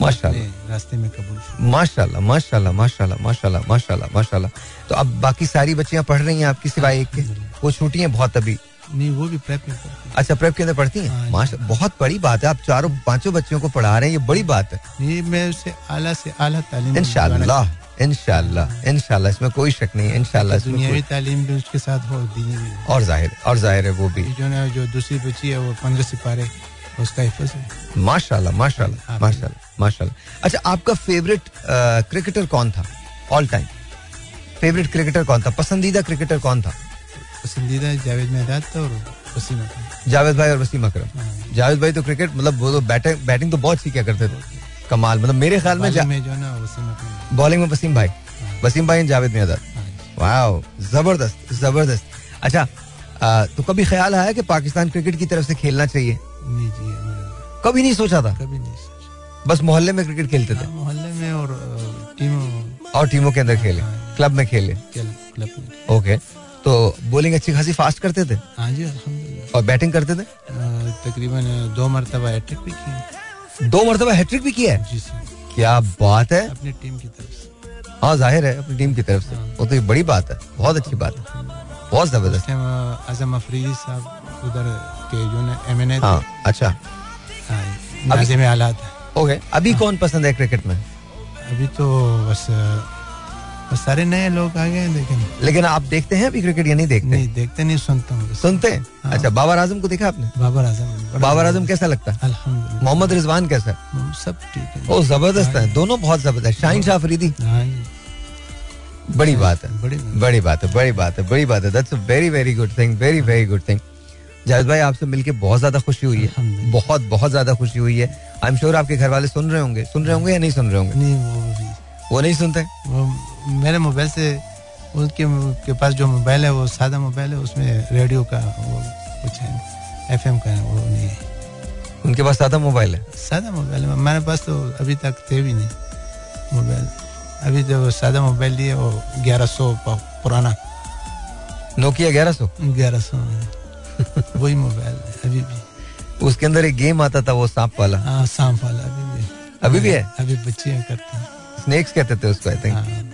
माशाल्लाह। रास्ते में कबूल माशाल्लाह माशाल्लाह माशाल्लाह माशाल्लाह माशाल्लाह माशाल्लाह। तो अब बाकी सारी बच्चियाँ पढ़ रही हैं आपकी सिवाय एक के। वो छूटी हैं बहुत अभी। नहीं वो भी प्रेप में अच्छा प्रेप के अंदर पढ़ती हाँ? हैं माशा बहुत बड़ी बात है आप चारों पाँचों बच्चों को पढ़ा रहे हैं ये बड़ी बात है। मैं उसे आला से आला तालीम इनशाला इनशाला इनशाला इसमें कोई शक नहीं है इनशाला दुनियावी तालीम भी उसके साथ हो और ज़ाहिर और ज़ाहिर है वो भी। जो ना जो दूसरी बच्ची है वो पंद्रह सिपारे उसका हिफज है। माशाल्लाह माशाल्लाह माशाल्लाह माशाल्लाह अच्छा आपका फेवरेट क्रिकेटर कौन था? ऑल टाइम फेवरेट क्रिकेटर कौन था? पसंदीदा क्रिकेटर कौन था? पसंदीदा जावेद मेहदाद था और वसीम अकरम। जावेद भाई और वसीम अकरम। हाँ। जावेद भाई तो क्रिकेट मतलब वो तो बैटिंग बैटिंग तो बहुत अच्छी क्या करते थे। कमाल मतलब मेरे ख्याल में में जो ना वसीम अकरम। बॉलिंग में वसीम भाई। वसीम भाई एंड जावेद मियादाद हाँ जी। वाओ ज़बरदस्त ज़बरदस्त। अच्छा आ, तो कभी ख्याल आया कि पाकिस्तान क्रिकेट की तरफ़ से खेलना चाहिए? नहीं जी कभी नहीं सोचा था? कभी नहीं सोचा। बस मोहल्ले में क्रिकेट खेलते थे? हाँ, मोहल्ले में और टीमों और टीमों के अंदर खेले? क्लब में खेले? क्लब क्लब में। ओके तो बॉलिंग अच्छी खासी फास्ट करते थे? हाँ जी अल्हम्दुलिल्लाह और बैटिंग करते थे? तकरीबन दो मरतबा हैट्रिक भी की दो मरतबा हैट्रिक भी किया है जी सर। क्या बात है। अपनी टीम की तरफ़ से। हाँ ज़ाहिर है अपनी टीम की तरफ़ से। वो तो ये बड़ी बात है बहुत अच्छी बात है। बहुत ज़बरदस्त। अ, आज़म अफरीदी साहब उधर के जो ना एम एन ए हाँ अच्छा। नाजिम हालात ओके अभी कौन पसंद है क्रिकेट में? अभी तो बस अ, बस सारे नए लोग आ गए हैं लेकिन लेकिन आप देखते हैं अभी क्रिकेट या नहीं देखते? नहीं देखते नहीं सुनता हूँ। सुनते हैं? हाँ। अच्छा बाबर आज़म को देखा आपने? बाबर आज़म बाबर आज़म कैसा लगता है? मोहम्मद रिजवान कैसा सब ठीक है। ओ ज़बरदस्त है। दोनों बहुत ज़बरदस्त शाहीन शाह अफरीदी हाँ। बड़ी बात है। बड़ी बात। है बड़ी बात है बड़ी बात है। That's very very good thing very very good thing Javed भाई आपसे मिलके बहुत ज़्यादा खुशी हुई है। बहुत बहुत ज़्यादा खुशी हुई है। आई एम श्योर आपके घर वाले सुन रहे होंगे। सुन रहे होंगे या नहीं सुन रहे होंगे? नहीं वो वो नहीं सुनते? वो मेरे मोबाइल से उनके के पास जो मोबाइल है वो सादा मोबाइल है उसमें रेडियो का वो कुछ है एफएम का है, वो नहीं है। उनके पास सादा मोबाइल है? सादा मोबाइल है। मेरे पास तो अभी तक थे भी नहीं मोबाइल। अभी जो सादा मोबाइल लिए वो ग्यारह सौ पुराना। नोकिया ग्यारह सौ? ग्यारह सौ वही मोबाइल है अभी भी। उसके अंदर एक गेम आता था वो सांप वाला। हाँ सांप वाला अभी भी। अभी भी है? अभी बच्चे करते हैं। स्नेक्स कहते थे उसको आई थिंक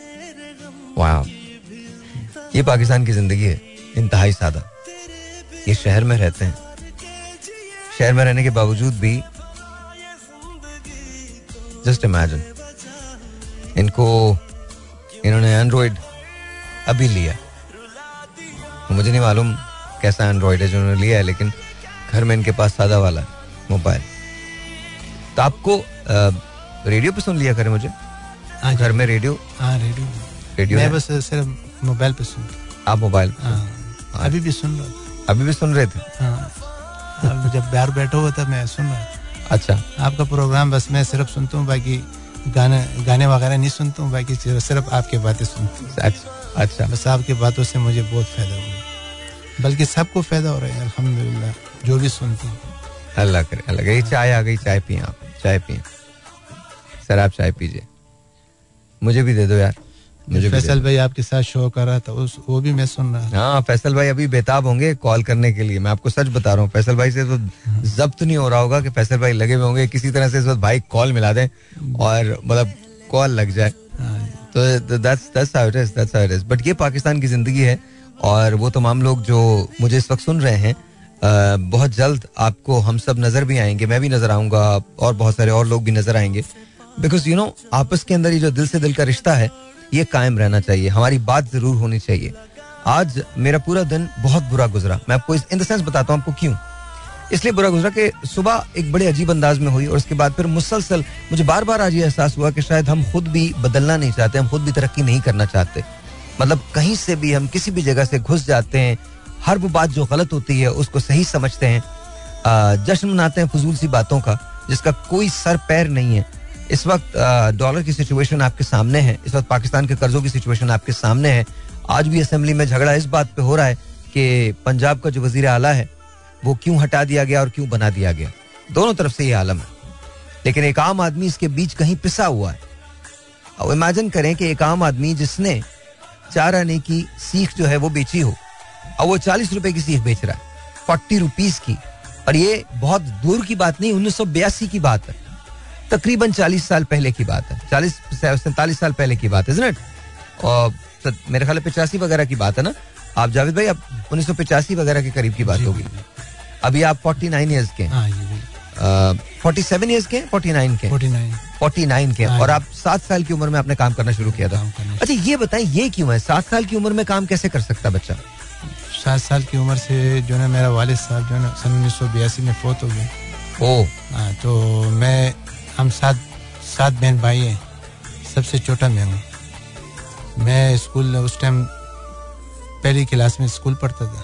वाह ये पाकिस्तान की ज़िंदगी है इंतहाई सादा। ये शहर में रहते हैं। शहर में रहने के बावजूद भी जस्ट इमेजिन इनको इन्होंने एंड्रॉइड अभी लिया। मुझे नहीं मालूम कैसा एंड्रॉइड है जो उन्होंने लिया है लेकिन घर में इनके पास सादा वाला है मोबाइल। तो आपको रेडियो पे सुन लिया करें मुझे। हाँ घर में रेडियो हाँ रेडियो रेडियो मैं बस सिर्फ़ मोबाइल पे सुनता आप मोबाइल हाँ। अभी भी सुन रहा अभी भी सुन रहे थे? हाँ। जब बाहर बैठा हुआ था मैं सुन रहा अच्छा। आपका प्रोग्राम बस मैं सिर्फ़ सुनता हूँ बाकी गाने गाने वगैरह नहीं सुनता हूँ बाकी सिर्फ़ सिर्फ़ आपकी बातें सुनता हूँ। अच्छा अच्छा। बस आपकी बातों से मुझे बहुत फ़ायदा हुआ। बल्कि सबको फ़ायदा हो रहा है अल्हम्दुलिल्लाह जो भी सुनते हैं। अल्लाह करे अल्लाह करे। चाय आ गई चाय पिए आप चाय पिए। सर आप चाय पीजिए। मुझे भी दे दो यार। मुझे फैसल भाई आपके साथ शो कर रहा था उस वो भी मैं सुन रहा था। हाँ फैसल भाई अभी बेताब होंगे कॉल करने के लिए। मैं आपको सच बता रहा हूँ फैसल भाई से तो जब्त नहीं हो रहा होगा कि फैसल भाई लगे हुए होंगे। किसी तरह से इस वक्त भाई कॉल मिला दें और मतलब कॉल लग जाए। हाँ। तो that's that's how it is that's how it is but ये पाकिस्तान की ज़िंदगी है और वो तमाम लोग जो मुझे इस वक्त सुन रहे हैं बहुत जल्द आपको हम सब नज़र भी आएँगे मैं भी नज़र आऊँगा और बहुत सारे और लोग भी नज़र आएँगे। बिकॉज़ यू नो आपस के अंदर ये जो दिल से दिल का रिश्ता है ये कायम रहना चाहिए। हमारी बात ज़रूर होनी चाहिए। आज मेरा पूरा दिन बहुत बुरा गुजरा। मैं आपको इन द सेंस बताता हूँ आपको क्यों। इसलिए बुरा गुजरा कि सुबह एक बड़े अजीब अंदाज में हुई और उसके बाद फिर मुसलसल मुझे बार बार आज ये एहसास हुआ कि शायद हम खुद भी बदलना नहीं चाहते, हम खुद भी तरक्की नहीं करना चाहते। मतलब कहीं से भी हम किसी भी जगह से घुस जाते हैं, हर वो बात जो गलत होती है उसको सही समझते हैं। जश्न मनाते हैं फजूल सी बातों का, जिसका कोई सर पैर नहीं है। इस वक्त डॉलर की सिचुएशन आपके सामने है, इस वक्त पाकिस्तान के कर्जों की सिचुएशन आपके सामने है। आज भी असेंबली में झगड़ा इस बात पे हो रहा है कि पंजाब का जो वज़ीर आला है, वो क्यों हटा दिया गया और क्यों बना दिया गया? दोनों तरफ़ से ये आलम है। लेकिन एक आम आदमी इसके बीच कहीं पिसा हुआ है। और इमेजिन करें कि एक आम आदमी जिसने चार आने की, सीख जो है वो बेची हो। और वो चालीस रुपए की सीख बेच रहा है, फोर्टी रुपीज़ की। और ये बहुत दूर की बात नहीं, उन्नीस सौ बयासी की बात है। तकरीबन चालीस साल पहले की बात है। चालीस सैतालीस साल पहले की बात है और मेरे ख्याल पिचासी वगैरह की बात है ना? आप जावेद भाई अब उन्नीस सौ पिचासी वगैरह के करीब की बात होगी। अभी आप फोर्टी नाइन ईयर्स के फोर्टी सेवन ईयर्स के फोर्टी नाइन के फोर्टी नाइन। के हाँ। और आप सात साल की उम्र में आपने काम करना शुरू किया था। अच्छा ये बताएँ ये क्यों है? सात साल की उम्र में काम कैसे कर सकता बच्चा? सात साल की उम्र से जो है मेरा वालिद साहब जो है सन उन्नीस सौ बयासी में फोत हो गए। ओ हाँ तो मैं हम सात सात बहन भाई हैं सबसे छोटा मैं हूँ। मैं स्कूल उस टाइम पहली क्लास में स्कूल पढ़ता था।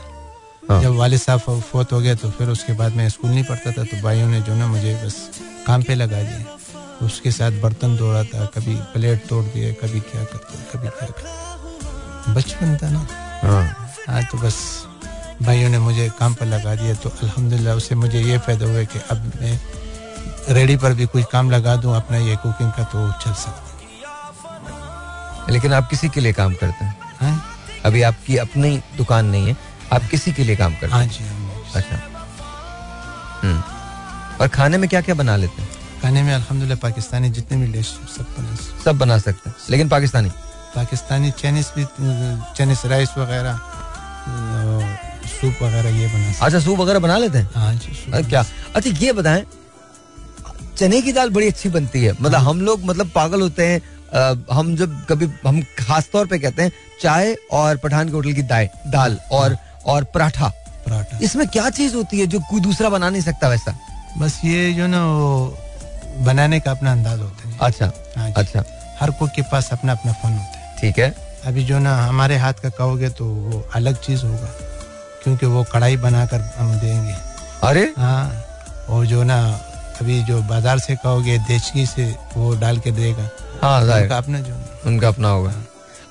हाँ। जब वालिद साहब फोत हो गया तो फिर उसके बाद मैं स्कूल नहीं पढ़ता था तो भाइयों ने जो ना मुझे बस काम पे लगा दिया। उसके साथ बर्तन धो रहा था कभी प्लेट तोड़ दिए कभी क्या करता कभी क्या करता। बचपन था ना। हाँ, हाँ तो बस भाइयों ने मुझे काम पर लगा दिया तो अल्हम्दुलिल्लाह उससे मुझे ये फ़ायदा हुआ कि अब मैं रेडी पर भी कुछ काम लगा दूँ अपना ये कुकिंग का तो चल सकता लेकिन आप किसी के लिए काम करते हैं? हाँ? अभी आपकी अपनी दुकान नहीं है आप किसी के लिए काम करते हैं? हाँ जी अच्छा। हम्म। और खाने में क्या क्या बना लेते हैं? खाने में अल्हम्दुलिल्लाह पाकिस्तानी जितने भी डिश सब बना सब बना सकते हैं लेकिन पाकिस्तानी? पाकिस्तानी चाइनीज़ भी चाइनीज़ राइस वगैरह सूप वगैरह ये बना अच्छा सूप वगैरह बना लेते हैं? हाँ जी क्या? अच्छा ये बताएँ चने की दाल बड़ी अच्छी बनती है। मतलब हाँ। हम लोग मतलब पागल होते हैं आ, हम जब कभी हम खास तौर पे कहते हैं चाय और पठान के होटल की दाल दाल और और पराठा। पराठा। इसमें क्या चीज़ होती है जो कोई दूसरा बना नहीं सकता वैसा? बस ये जो ना बनाने का अपना अंदाज होता है। अच्छा हाँ अच्छा। हर कोई के पास अपना अपना फन होता है। ठीक है। अभी जो ना हमारे हाथ का कहोगे तो वो अलग चीज़ होगा क्योंकि वो कढ़ाई बनाकर हम देंगे। अरे! हाँ और जो ना अभी जो बाज़ार से कहोगे देचकी से वो डाल के देगा। हाँ उनका अपना जो उनका अपना होगा। हाँ।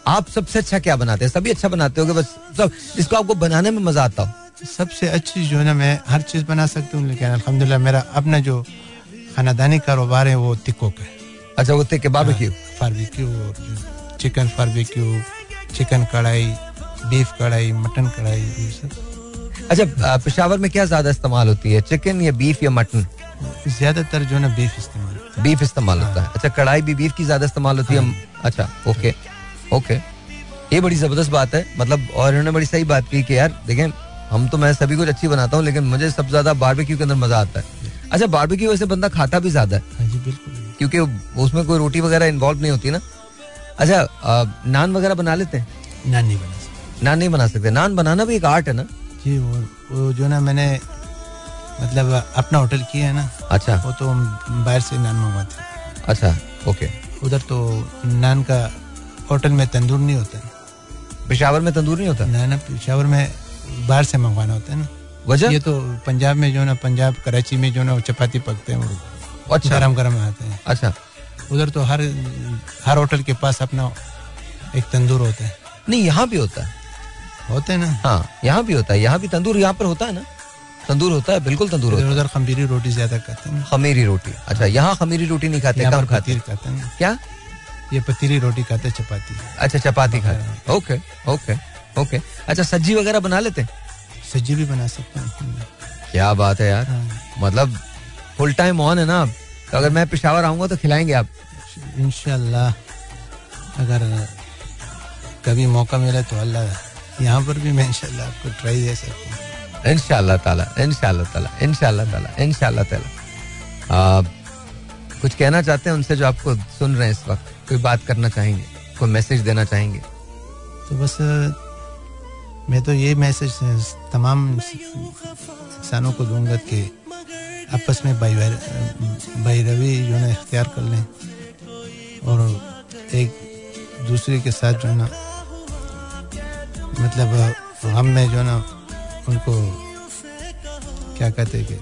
आप सबसे अच्छा क्या बनाते हैं? सभी अच्छा बनाते हो बस सब जिसको आपको बनाने में मज़ा आता हो। सबसे अच्छी जो है ना मैं हर चीज़ बना सकती हूँ लेकिन अल्हम्दुलिल्लाह मेरा अपना जो खानादानी कारोबार है वो तिको का है। अच्छा वो तिक्के बारबेक्यू फारबेक्यू चिकन फारबेक्यू चिकन कढ़ाई बीफ कढ़ाई मटन कढ़ाई ये सब। अच्छा पेशावर में क्या ज़्यादा इस्तेमाल होती है चिकन या बीफ या मटन ज़्यादातर जो ना बीफ इस्तेमाल बीफ इस्तेमाल हाँ। होता है। अच्छा कढ़ाई भी बीफ की ज़्यादा इस्तेमाल होती है हाँ। अच्छा ओके ओके ये बड़ी ज़बरदस्त बात है। मतलब और इन्होंने बड़ी सही बात की कि यार देखें हम तो मैं सभी कुछ अच्छी बनाता हूँ लेकिन मुझे सबसे ज़्यादा बारबेक्यू के अंदर मज़ा आता है। अच्छा बारबेक्यू वैसे बंदा खाता भी ज़्यादा है। हाँ जी बिल्कुल। क्योंकि उसमें कोई रोटी वगैरह इन्वॉल्व नहीं होती ना। अच्छा नान वगैरह बना लेते हैं? नान नहीं बना सकते। नान नहीं बना सकते। नान बनाना भी एक आर्ट है ना? जी वो वो जो ना मैंने मतलब अपना होटल किया है ना। अच्छा। वो तो बाहर से नान मंगवाते अच्छा ओके। उधर तो नान का होटल में तंदूर नहीं होता पेशावर में तंदूर नहीं होता? ना ना पेशावर में बाहर से मंगवाना होता है ना। वजह ये तो पंजाब में जो ना पंजाब कराची में जो ना चपाती पकते हैं वो। अच्छा। गरम गरम आते हैं। अच्छा। उधर तो हर हर होटल के पास अपना एक तंदूर होता है। नहीं यहाँ भी होता है। होते हैं ना। हाँ यहाँ भी होता है। यहाँ भी तंदूर यहाँ पर होता है ना? तंदूर होता है बिल्कुल तंदूर होता है। उधर खमीरी रोटी ज़्यादा खाते हैं। खमीरी रोटी। अच्छा यहाँ खमीरी रोटी नहीं खाते कम खाते। हैं। क्या? ये पतीली रोटी खाते हैं चपाती। अच्छा चपाती खाते ओके ओके ओके। अच्छा सब्ज़ी वगैरह बना लेते हैं? सब्ज़ी भी बना सकते हैं क्या बात है यार। हाँ। मतलब फुल टाइम ऑन है ना तो अगर मैं पिशावर आऊँगा तो खिलाएँगे आप? इनशाला अगर कभी मौका मिले तो अल्लाह यहाँ पर भी मैं इनशाला आपको ट्राई दे सकता हूँ। इनशाला कुछ कहना चाहते हैं उनसे जो आपको सुन रहे हैं इस वक्त? कोई बात करना चाहेंगे? कोई मैसेज देना चाहेंगे? तो बस मैं तो ये मैसेज तमाम इंसानों को दूँगा कि आपस में भाई भाई रवि जो है इख्तियार कर लें और एक दूसरे के साथ जो है ना मतलब हम में जो है ना उनको क्या कहते हैं कि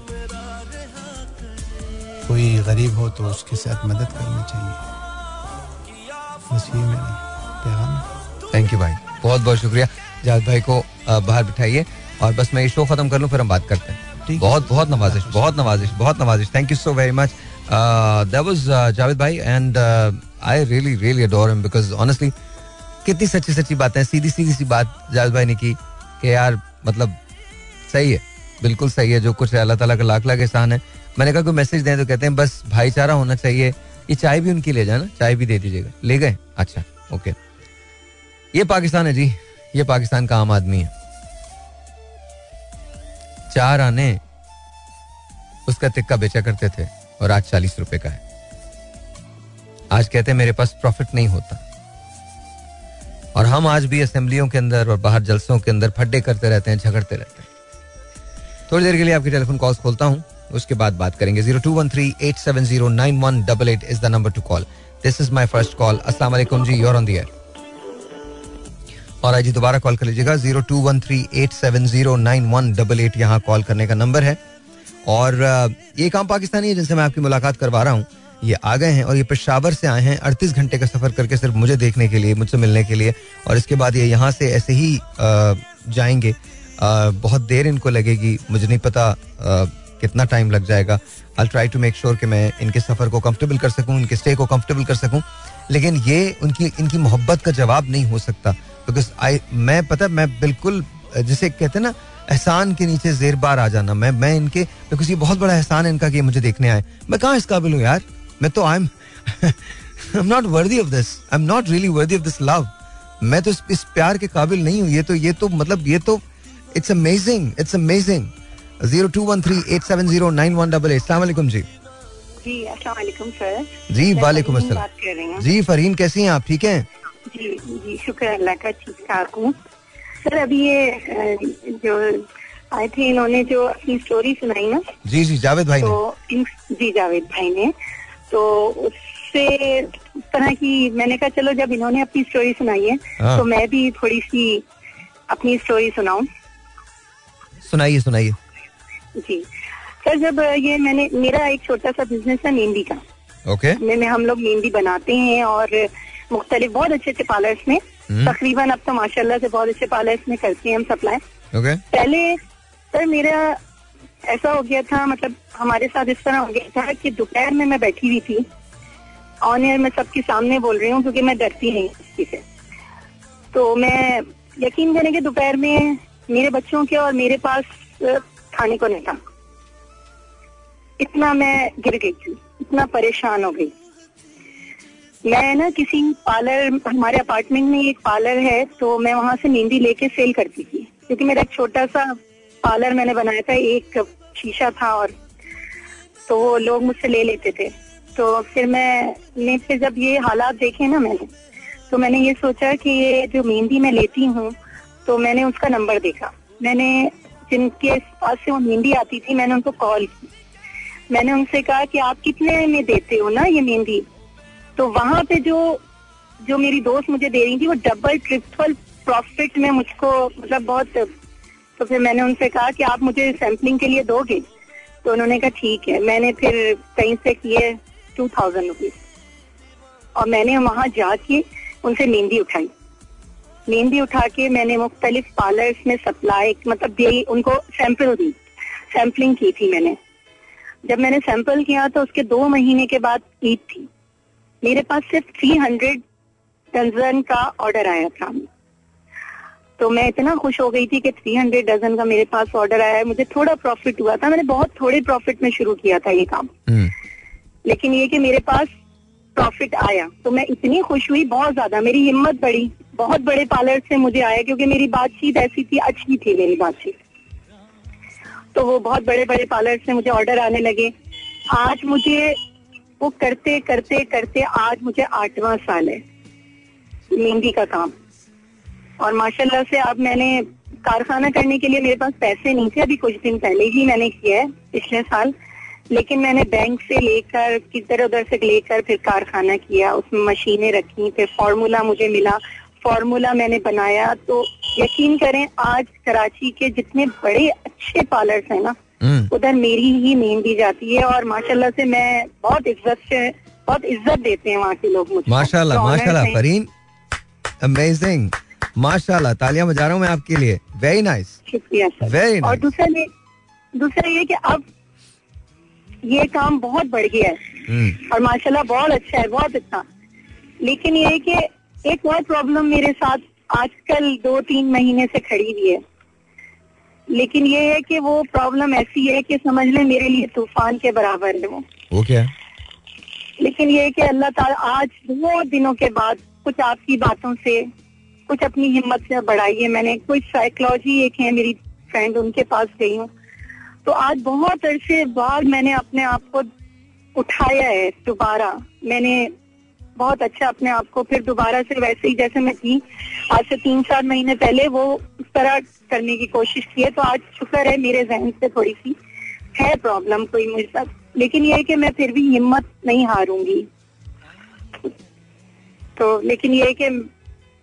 कोई गरीब हो तो उसके साथ मदद करनी चाहिए। बस ये मेरा पैगाम थैंक यू भाई। बहुत बहुत शुक्रिया। जावेद भाई को बाहर बिठाइए और बस मैं ये शो खत्म कर लूँ फिर हम बात करते हैं। बहुत बहुत नवाजिश बहुत नवाजिश बहुत नवाजिश। Thank you so very much that was Javed भाई and I really really adore him because honestly कितनी सच्ची सच्ची बातें सीधी सीधी सी बात जावेद भाई ने की कि यार मतलब सही है, बिल्कुल सही है, जो कुछ है, अल्लाह ताला का लाख लाख एहसान है। मैंने कहा, कोई मैसेज दें तो कहते हैं, बस भाईचारा होना चाहिए, ये चाय भी उनकी ले जाना, चाय भी दे दीजिएगा। ले गए अच्छा ओके ये पाकिस्तान है जी, ये पाकिस्तान का आम आदमी है। चार आने, उसका तिक्का बेचा करते थे और आज चालीस रुपए का है। आज कहते हैं, मेरे पास प्रॉफिट नहीं होता। और हम आज भी असेंबलियों के अंदर और बाहर जलसों के अंदर फड्डे करते रहते हैं, झगड़ते रहते हैं। थोड़ी देर के लिए आपकी टेलीफोन कॉल खोलता हूँ, उसके बाद बात करेंगे। Zero two one three eight seven zero nine one double eight is the number to call this is my first call असला जी योर ऑन और आज दोबारा कॉल कर लीजिएगा। Zero two one three eight seven zero nine one double eight यहाँ call करने का नंबर है। और ये काम पाकिस्तानी है जिनसे मैं आपकी मुलाकात करवा रहा हूँ। ये आ गए हैं और ये पेशावर से आए हैं। अड़तीस घंटे का सफ़र करके सिर्फ़ मुझे देखने के लिए, मुझसे मिलने के लिए। और इसके बाद ये यहाँ से ऐसे ही जाएँगे। बहुत देर इनको लगेगी मुझे नहीं पता कितना टाइम लग जाएगा। I try to make sure कि मैं इनके सफ़र को कंफर्टेबल कर सकूँ इनके स्टे को कंफर्टेबल कर सकूँ। लेकिन ये उनकी इनकी मोहब्बत का जवाब नहीं हो सकता। बिकॉज़ आई मैं पता मैं बिल्कुल जिसे कहते हैं ना एहसान के नीचे जेर बार आ जाना। मैं मैं इनके बिकॉज़ ये बहुत बड़ा एहसान है इनका कि मुझे देखने आए। मैं कहाँ इस काबिल हूँ यार? मैं तो I am I am not worthy of this I am not really worthy of this love मैं तो इस, इस प्यार के काबिल नहीं हूँ। ये तो ये तो मतलब ये तो it's amazing it's amazing zero two one three eight seven zero nine one double eight सलाम जी जी अस्सलाम सर जी वालेकुम अस्सलाम। जी फरीन कैसी हैं आप? ठीक हैं? जी जी शुक्र अल्लाह का ठीक ठाक हूँ। सर अभी ये जो आए थे इन्होंने जो अपनी स्टोरी सुनाई ना जी जी जावेद भाई तो ने। जी जावेद भाई ने। तो उससे तरह की मैंने कहा चलो जब इन्होंने अपनी स्टोरी सुनाई है हाँ। तो मैं भी थोड़ी सी अपनी स्टोरी सुनाऊं। सुनाइए सुनाइए जी सर जब ये मैंने मेरा एक छोटा सा बिज़नेस है मेहंदी का ओके okay. में हम लोग मेहंदी बनाते हैं और मुख्तलिफ़ बहुत अच्छे अच्छे पार्लर्स में हम्म। तकरीबन अब तो माशाल्लाह से बहुत अच्छे पार्लर्स में करते हैं हम सप्लाई okay. पहले सर मेरा ऐसा हो गया था मतलब हमारे साथ इस तरह हो गया था कि दोपहर में मैं बैठी हुई थी ऑन एयर मैं सबके सामने बोल रही हूँ क्योंकि मैं डरती नहीं किसी से तो मैं यकीन करें कि दोपहर में मेरे बच्चों के और मेरे पास खाने को नहीं था। इतना मैं गिर गई थी, इतना परेशान हो गई। मैं ना किसी पार्लर, हमारे अपार्टमेंट में एक पार्लर है तो मैं वहाँ से मेहंदी लेके सेल करती थी। क्योंकि मेरा एक छोटा सा पार्लर मैंने बनाया था, एक शीशा था और तो वो लोग मुझसे ले लेते थे। तो फिर मैं ने फिर जब ये हालात देखे ना मैंने तो मैंने ये सोचा कि ये जो मेहंदी मैं लेती हूँ तो मैंने उसका नंबर देखा। मैंने जिनके पास से वो मेहंदी आती थी, मैंने उनको कॉल की। मैंने उनसे कहा कि आप कितने में देते हो ना ये मेहंदी? तो वहाँ पे जो जो मेरी दोस्त मुझे दे रही थी, वो डबल ट्रिपल प्रॉफिट में मुझको मतलब बहुत तो फिर मैंने उनसे कहा कि आप मुझे सैम्पलिंग के लिए दोगे? तो उन्होंने कहा, ठीक है। मैंने फिर कहीं से किए टू थाउज़ेंड रुपीज़ और मैंने वहाँ जाके उनसे मेहंदी उठाई। मेहंदी उठा के मैंने मुख्तलिफ़ पार्लर्स में सप्लाई मतलब दे उनको सैंपल दी सैम्पलिंग की थी मैंने। जब मैंने सैंपल किया तो उसके दो महीने के बाद ईद थी। मेरे पास सिर्फ़ थ्री हंड्रेड डजन का ऑर्डर आया था। तो मैं इतना खुश हो गई थी कि थ्री हंड्रेड डजन का मेरे पास ऑर्डर आया। है मुझे थोड़ा प्रॉफिट हुआ था। मैंने बहुत थोड़े प्रॉफिट में शुरू किया था ये काम। हम्म। लेकिन ये कि मेरे पास प्रॉफिट आया तो मैं इतनी खुश हुई बहुत ज़्यादा। मेरी हिम्मत बढ़ी। बहुत बड़े पार्लर से मुझे आया क्योंकि मेरी बातचीत ऐसी थी, अच्छी थी मेरी बातचीत। तो वो बहुत बड़े बड़े पार्लर से मुझे ऑर्डर आने लगे। आज मुझे वो करते करते करते आज मुझे आठवां साल है, मेहंदी का काम। और माशाल्लाह से अब मैंने कारखाना करने के लिए मेरे पास पैसे नहीं थे, अभी कुछ दिन पहले ही मैंने किया है, पिछले साल। लेकिन मैंने बैंक से लेकर किधर उधर से लेकर फिर कारखाना किया, उसमें मशीनें रखी, फिर फॉर्मूला मुझे मिला। फॉर्मूला मैंने बनाया तो यकीन करें आज कराची के जितने बड़े अच्छे पार्लर्स हैं ना हम्म, उधर मेरी ही नेम दी जाती है और माशाल्लाह से मैं बहुत इज़्ज़त से बहुत इज़्ज़त देते हैं वहाँ के लोग मुझे। माशाल्लाह माशाल्लाह फरीन। अमेजिंग माशाल्लाह तालियाँ बजा रहा हूँ मैं आपके लिए। वेरी नाइस शुक्रिया सर और दूसरा ये दूसरा ये कि अब ये काम बहुत बढ़ गया है। हम्म, और माशाल्लाह बहुत अच्छा है बहुत अच्छा लेकिन ये कि एक और प्रॉब्लम मेरे साथ आजकल दो तीन महीने से खड़ी हुई है। लेकिन ये है कि वो प्रॉब्लम ऐसी है कि समझ लें मेरे लिए तूफ़ान के बराबर है वो। वो क्या? लेकिन ये है कि अल्लाह ताला आज बहुत दिनों के बाद कुछ आपकी बातों से कुछ अपनी हिम्मत से बढ़ाई है। मैंने कुछ साइकोलॉजी एक है मेरी फ्रेंड उनके पास गई हूँ। तो आज बहुत अरसे बाद मैंने अपने आप को उठाया है दोबारा। मैंने बहुत अच्छा अपने आप को फिर दोबारा से वैसे ही जैसे मैं थी। आज से तीन चार महीने पहले वो उस तरह करने की कोशिश की है तो आज शुक्र है मेरे जहन से थोड़ी सी है प्रॉब्लम कोई मुझे साथ। लेकिन ये है कि मैं फिर भी हिम्मत नहीं हारूँगी। तो लेकिन ये है कि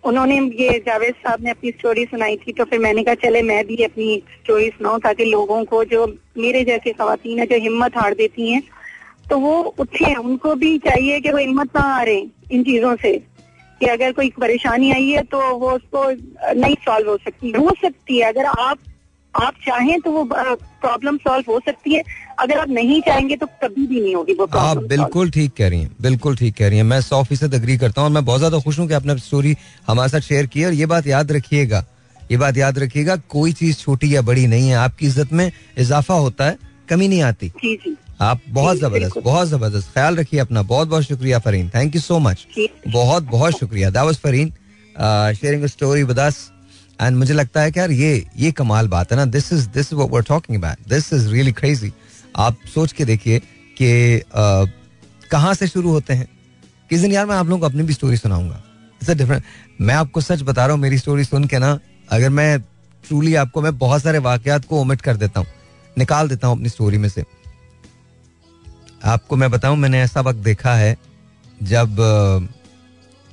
उन्होंने ये जावेद साहब ने अपनी स्टोरी सुनाई थी तो फिर मैंने कहा, चले, मैं भी अपनी स्टोरी सुनाऊं ताकि लोगों को जो मेरे जैसी खातन है, जो हिम्मत हार देती हैं तो वो उठे उनको भी चाहिए कि वो हिम्मत ना हारे इन चीज़ों से कि अगर कोई परेशानी आई है तो वो उसको नहीं सॉल्व हो सकती। हो सकती है अगर आप आप चाहें तो वो प्रॉब्लम सॉल्व हो सकती है अगर आप नहीं चाहेंगे तो कभी भी नहीं होगी वो आप बिल्कुल ठीक कह रही हैं बिल्कुल ठीक कह रही हैं। मैं सौ फ़ीसद अग्री करता हूँ और मैं बहुत ज़्यादा खुश हूँ कि आपने स्टोरी हमारे साथ शेयर की और ये बात याद रखिएगा ये बात याद रखिएगा कोई चीज़ छोटी या बड़ी नहीं है। आपकी इज़्ज़त में इजाफा होता है कमी नहीं आती। जी जी। आप बहुत ज़बरदस्त बहुत ज़बरदस्त। ख्याल रखिए अपना। बहुत बहुत शुक्रिया Fareen. Thank you so much बहुत बहुत शुक्रिया। That was Fareen sharing story with us and मुझे लगता है कि यार ये ये कमाल बात है ना। This is this what we talking about this is really crazy आप सोच के देखिए कि uh, कहाँ से शुरू होते हैं। किस दिन यार मैं आप लोगों को अपनी भी स्टोरी सुनाऊँगा। इट्स डिफरेंट मैं आपको सच बता रहा हूँ मेरी स्टोरी सुन के ना अगर मैं ट्रूली आपको मैं बहुत सारे वाकयात को ओमिट कर देता हूँ। निकाल देता हूँ अपनी स्टोरी में से। आपको मैं बताऊँ, मैंने ऐसा वक्त देखा है जब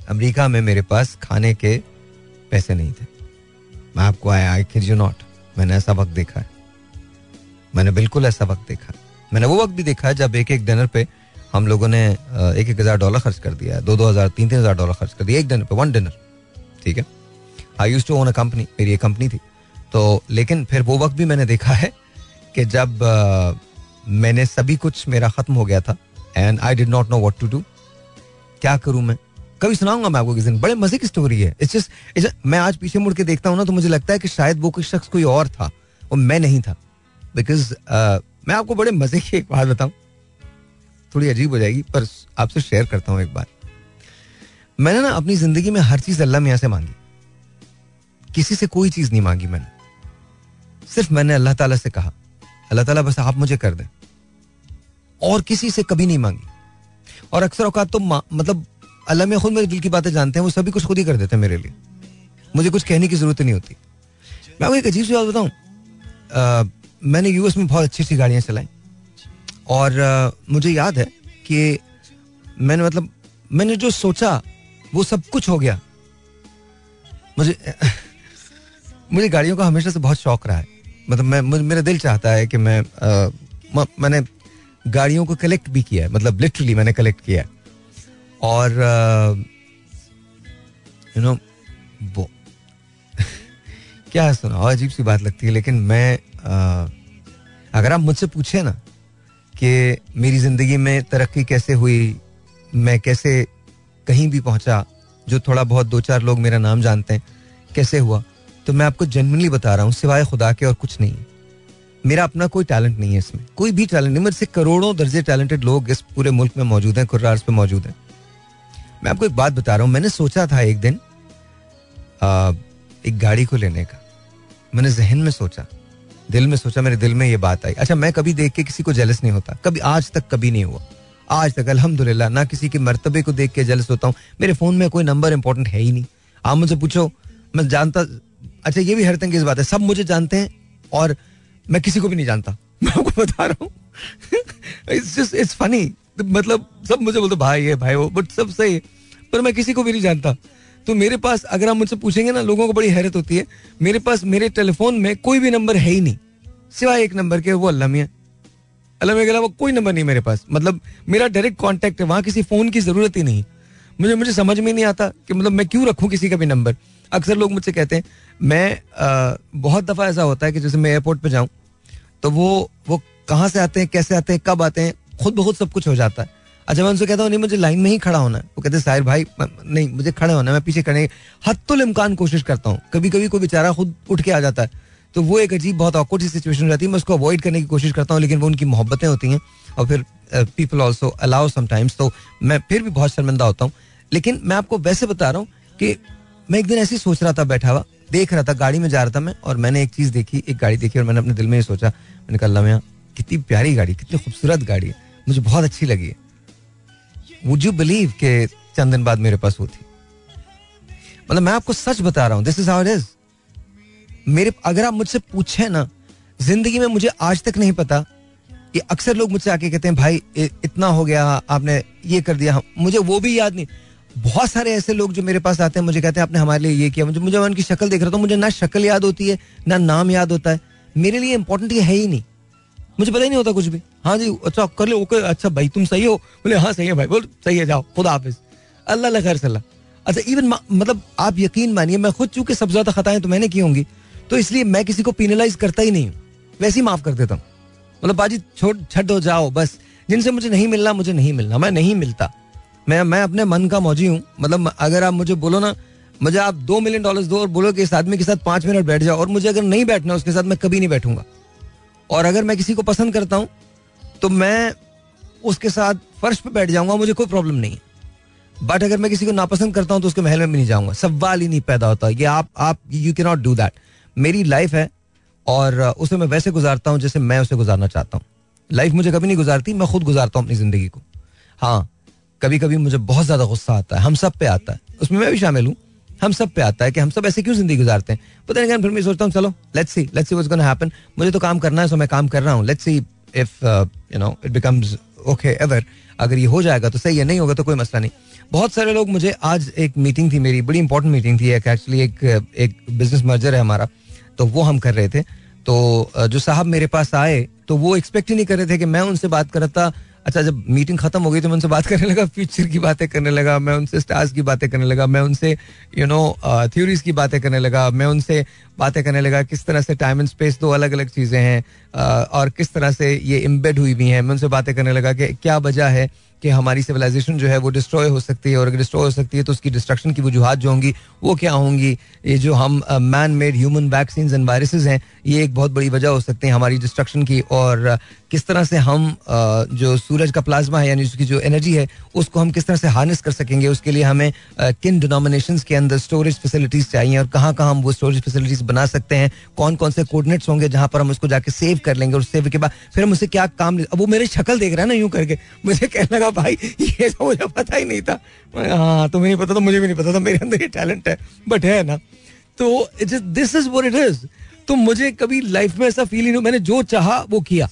अमेरिका में मेरे पास खाने के पैसे नहीं थे। मैं आपको I I kid you not मैंने ऐसा वक्त देखा है। मैंने बिल्कुल ऐसा वक्त देखा। मैंने वो वक्त भी देखा है जब एक एक डिनर पे हम लोगों ने एक एक हज़ार डॉलर खर्च कर दिया है। दो दो हज़ार तीन तीन हज़ार डॉलर खर्च कर दिया एक डिनर पे वन डिनर ठीक है? I use to own a company मेरी एक कंपनी थी। तो लेकिन फिर वो वक्त भी मैंने देखा है कि जब मैंने सभी कुछ मेरा खत्म हो गया था and I did not know what to do क्या करूँ मैं? कभी सुनाऊँगा मैं आपको दिन? बड़े मज़े की स्टोरी है। इट्स जस्ट मैं आज पीछे मुड़ के देखता हूँ ना तो मुझे लगता है कि शायद वो कोई शख्स कोई और था वो मैं नहीं था। बिकॉज़ uh, मैं आपको बड़े मज़े की एक बात बताऊँ। थोड़ी अजीब हो जाएगी पर आपसे शेयर करता हूँ एक बार मैंने ना अपनी ज़िंदगी में हर चीज़ अल्लाह मियाँ से मांगी। किसी से कोई चीज़ नहीं मांगी मैंने। सिर्फ़ मैंने अल्लाह ताला से कहा। अल्लाह ताला बस आप मुझे कर दें। और किसी से कभी नहीं मांगी। और अक्सर औकात तो मतलब अल्लाह में खुद मेरे दिल की बातें जानते हैं वो सभी कुछ खुद ही कर देते हैं मेरे लिए। मुझे कुछ कहने की ज़रूरत नहीं होती। मैं आपको एक अजीब सी बात बताऊँ। मैंने यूएस में बहुत अच्छी अच्छी गाड़ियाँ चलाई। और अ, मुझे याद है कि मैंने मतलब मैंने जो सोचा वो सब कुछ हो गया। मुझे मुझे गाड़ियों का हमेशा से बहुत शौक रहा है। मतलब मैं मेरा दिल चाहता है कि मैं अ, म- मैंने गाड़ियों को कलेक्ट भी किया है मतलब लिटरली मैंने कलेक्ट किया है। और यू नो वो क्या सुना और अजीब सी बात लगती है लेकिन मैं अ, अगर आप मुझसे पूछे ना कि मेरी ज़िंदगी में तरक्की कैसे हुई मैं कैसे कहीं भी पहुँचा जो थोड़ा बहुत दो चार लोग मेरा नाम जानते हैं कैसे हुआ तो मैं आपको जेनवनली बता रहा हूँ सिवाय खुदा के और कुछ नहीं। है मेरा अपना कोई टैलेंट नहीं है इसमें। कोई भी टैलेंट नहीं मेरे से करोड़ों दर्जे टैलेंटेड लोग इस पूरे मुल्क में मौजूद हैं कुर्रार्स पे मौजूद हैं। मैं आपको एक बात बता रहा हूँ मैंने सोचा था एक दिन आ, एक गाड़ी को लेने का। मैंने जहन में सोचा दिल में सोचा मेरे दिल में ये बात आई। अच्छा मैं कभी देख के किसी को जेलस नहीं होता। कभी आज तक कभी नहीं हुआ। आज तक अल्हम्दुलिल्लाह ना किसी के मरतबे को देख के जेलस होता हूँ। मेरे फ़ोन में कोई नंबर इंपॉर्टेंट है ही नहीं। आप मुझे पूछो मैं जानता अच्छा ये भी हैरत की बात है। सब मुझे जानते हैं और मैं किसी को भी नहीं जानता। मैं आपको बता रहा हूँ। इट्स फनी मतलब सब मुझे बोलते, भाई है भाई वो बट सब सही है। पर मैं किसी को भी नहीं जानता। तो मेरे पास, अगर आप मुझसे पूछेंगे ना, लोगों को बड़ी हैरत होती है। मेरे पास, मेरे टेलीफोन में कोई भी नंबर है ही नहीं। सिवाय एक नंबर के, वो अल्लाह मियाँ। अल्लाह के अलावा कोई नंबर नहीं मेरे पास। मतलब मेरा डायरेक्ट कांटेक्ट है, वहाँ किसी फ़ोन की ज़रूरत ही नहीं। मुझे मुझे समझ में नहीं आता कि मतलब मैं क्यों रखूँ किसी का भी नंबर। अक्सर लोग मुझसे कहते हैं मैं आ, बहुत दफ़ा ऐसा होता है कि जैसे मैं एयरपोर्ट पे जाऊँ तो वो वो कहाँ से आते हैं कैसे आते हैं कब आते हैं खुद ब खुद सब कुछ हो जाता है। अच्छा मैं उनसे कहता हूँ नहीं मुझे लाइन में ही खड़ा होना है। वो कहते हैं साहिर भाई नहीं मुझे खड़े होना है मैं पीछे खड़े हद तो इम्कान कोशिश करता हूँ। कभी कभी कोई बेचारा खुद उठ के आ जाता है तो वो एक अजीब बहुत ऑकवर्ड सी सिचुएशन हो जाती है। मैं उसको अवॉइड करने की कोशिश करता हूँ लेकिन वो उनकी मोहब्बतें होती हैं और फिर पीपल ऑल्सो अलाउ समटाइम्स तो मैं फिर भी बहुत शर्मिंदा होता हूँ। लेकिन मैं आपको वैसे बता रहा हूँ कि मैं एक दिन ऐसे सोच रहा था, बैठा हुआ, देख रहा था, गाड़ी में जा रहा था मैं, और मैंने एक चीज़ देखी, एक गाड़ी देखी, और मैंने अपने दिल में ये सोचा, मैंने कहा अल्लाह कितनी प्यारी गाड़ी, कितनी खूबसूरत गाड़ी है, मुझे बहुत अच्छी लगी है। वुड यू बिलीव के चंद दिन बाद मेरे पास वो थी? मतलब मैं आपको सच बता रहा हूँ this is how it is मेरे, अगर आप मुझसे पूछे ना, ज़िंदगी में मुझे आज तक नहीं पता, ये अक्सर लोग मुझसे आके कहते हैं, भाई इतना हो गया, आपने ये कर दिया मुझे वो भी याद नहीं। बहुत सारे ऐसे लोग जो मेरे पास आते हैं, मुझे कहते हैं, आपने हमारे लिए ये किया। मुझे मुझे उनकी शक्ल देख रहा था मुझे ना शक्ल याद होती है, ना नाम याद होता है। मेरे लिए इंपॉर्टेंट ये है ही नहीं। मुझे पता ही नहीं होता कुछ भी। हाँ जी अच्छा कर लो, ओके अच्छा भाई, तुम सही हो। बोले हाँ सही है भाई, बोल, सही है, जाओ, खुदा हाफिज। अल्लाह खैर सल्ला। अच्छा इवन मतलब आप यकीन मानिए, मैं खुद चूँकि सबसे ज़्यादा खताएँ तो मैंने की होंगी तो इसलिए मैं किसी को पीनलाइज करता ही नहीं वैसे ही माफ़ कर देता हूँ। मतलब बाजी, छोड़ छो जाओ, बस। जिनसे मुझे नहीं मिलना, मुझे नहीं मिलना। मैं नहीं मिलता। मैं मैं अपने मन का मौजी हूँ। मतलब अगर आप मुझे बोलो ना, मुझे आप दो मिलियन डॉलर दो और बोलो कि इस आदमी के साथ पाँच मिनट बैठ जाओ और मुझे अगर नहीं बैठना उसके साथ मैं कभी नहीं बैठूँगा। और अगर मैं किसी को पसंद करता हूँ तो मैं उसके साथ फर्श पे बैठ जाऊँगा, मुझे कोई प्रॉब्लम नहीं बट अगर मैं किसी को नापसंद करता हूँ तो उसके महल में भी नहीं जाऊँगा। सवाल ही नहीं पैदा होता। ये आप आप you can not do that मेरी लाइफ है और उसे मैं वैसे गुजारता हूँ जैसे मैं उसे गुजारना चाहता हूँ। लाइफ मुझे कभी नहीं गुजारती, मैं खुद गुजारता हूँ अपनी ज़िंदगी को। हाँ कभी कभी मुझे बहुत ज़्यादा गुस्सा आता है हम सब पे आता है। उसमें मैं भी शामिल हूँ। हम सब पे आता है कि हम सब ऐसे क्यों ज़िंदगी गुजारते हैं? पता नहीं फिर मैं सोचता हूँ चलो let's see let's see gonna happen मुझे तो काम करना है सो मैं काम कर रहा हूँ। Let's see if you know it becomes okay ever अगर ये हो जाएगा तो सही है नहीं होगा तो कोई मसला नहीं। बहुत सारे लोग मुझे आज एक मीटिंग थी मेरी बड़ी इंपॉर्टेंट मीटिंग थी एक एक्चुअली एक एक बिज़नेस मर्जर है हमारा। तो वो हम कर रहे थे। तो uh, जो साहब मेरे पास आए तो वो एक्सपेक्ट ही नहीं कर रहे थे कि मैं उनसे बात कर रहा था अच्छा जब मीटिंग खत्म हो गई तो मैं उनसे बात करने लगा फ्यूचर की बातें करने लगा, मैं उनसे स्टार्स की बातें करने लगा, मैं उनसे यू नो थ्योरीज की बातें करने लगा, मैं उनसे बातें करने लगा, किस तरह से टाइम एंड स्पेस दो अलग अलग चीज़ें हैं और किस तरह से ये इम्बेड हुई हुई हैं? मैं उनसे बातें करने लगा कि क्या वजह है कि हमारी सिविलाइजेशन जो है वो डिस्ट्रॉय हो सकती है? और अगर डिस्ट्रॉय हो सकती है तो उसकी डिस्ट्रक्शन की वजूहत जो होंगी, वो क्या होंगी? ये जो हम man made human vaccine and viruses हैं, ये एक बहुत बड़ी वजह हो सकती है हमारी डिस्ट्रक्शन की। और किस तरह से हम जो सूरज का प्लाज्मा है, यानी उसकी जो एनर्जी है, उसको हम किस तरह से हार्नेस कर सकेंगे? उसके लिए हमें किन डिनोमिनेशन के अंदर स्टोरेज फैसिलिटीज़ चाहिए? और कहाँ कहाँ हम वो स्टोरेज फैसिलिटीज़ बना सकते हैं? कौन कौन से कोऑर्डिनेट्स होंगे जहाँ पर हम उसको जाके सेव कर लेंगे सेव के बाद फिर हम उसे क्या काम अब वो मेरी शक्ल देख रहा है ना यूँ करके। मुझे कहने लगा, भाई, ये तो मुझे पता ही नहीं था। हाँ तुम्हें नहीं पता तो मुझे भी नहीं पता था, मेरे अंदर ये टैलेंट है बट है ना। तो this is what it is तो मुझे कभी लाइफ में ऐसा फील ही नहीं मैंने जो चाहा, वो किया।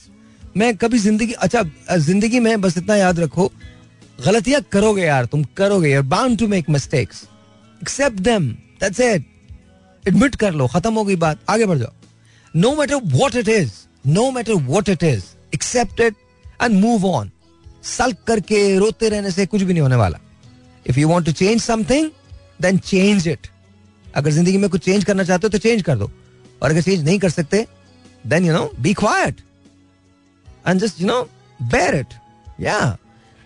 मैं कभी ज़िंदगी अच्छा ज़िंदगी में बस इतना याद रखो, गलतियाँ करोगे यार, तुम करोगे यार bound to make mistakes accept them that's it admit कर लो, खत्म हो गई बात, आगे बढ़ जाओ। No matter what it is no matter what it is accept it and move on sulk करके रोते रहने से कुछ भी नहीं होने वाला if you want to change something then change it अगर ज़िंदगी में कुछ चेंज करना चाहते हो तो चेंज कर दो और अगर चेंज नहीं कर सकते then you know be quiet and just you know bear it या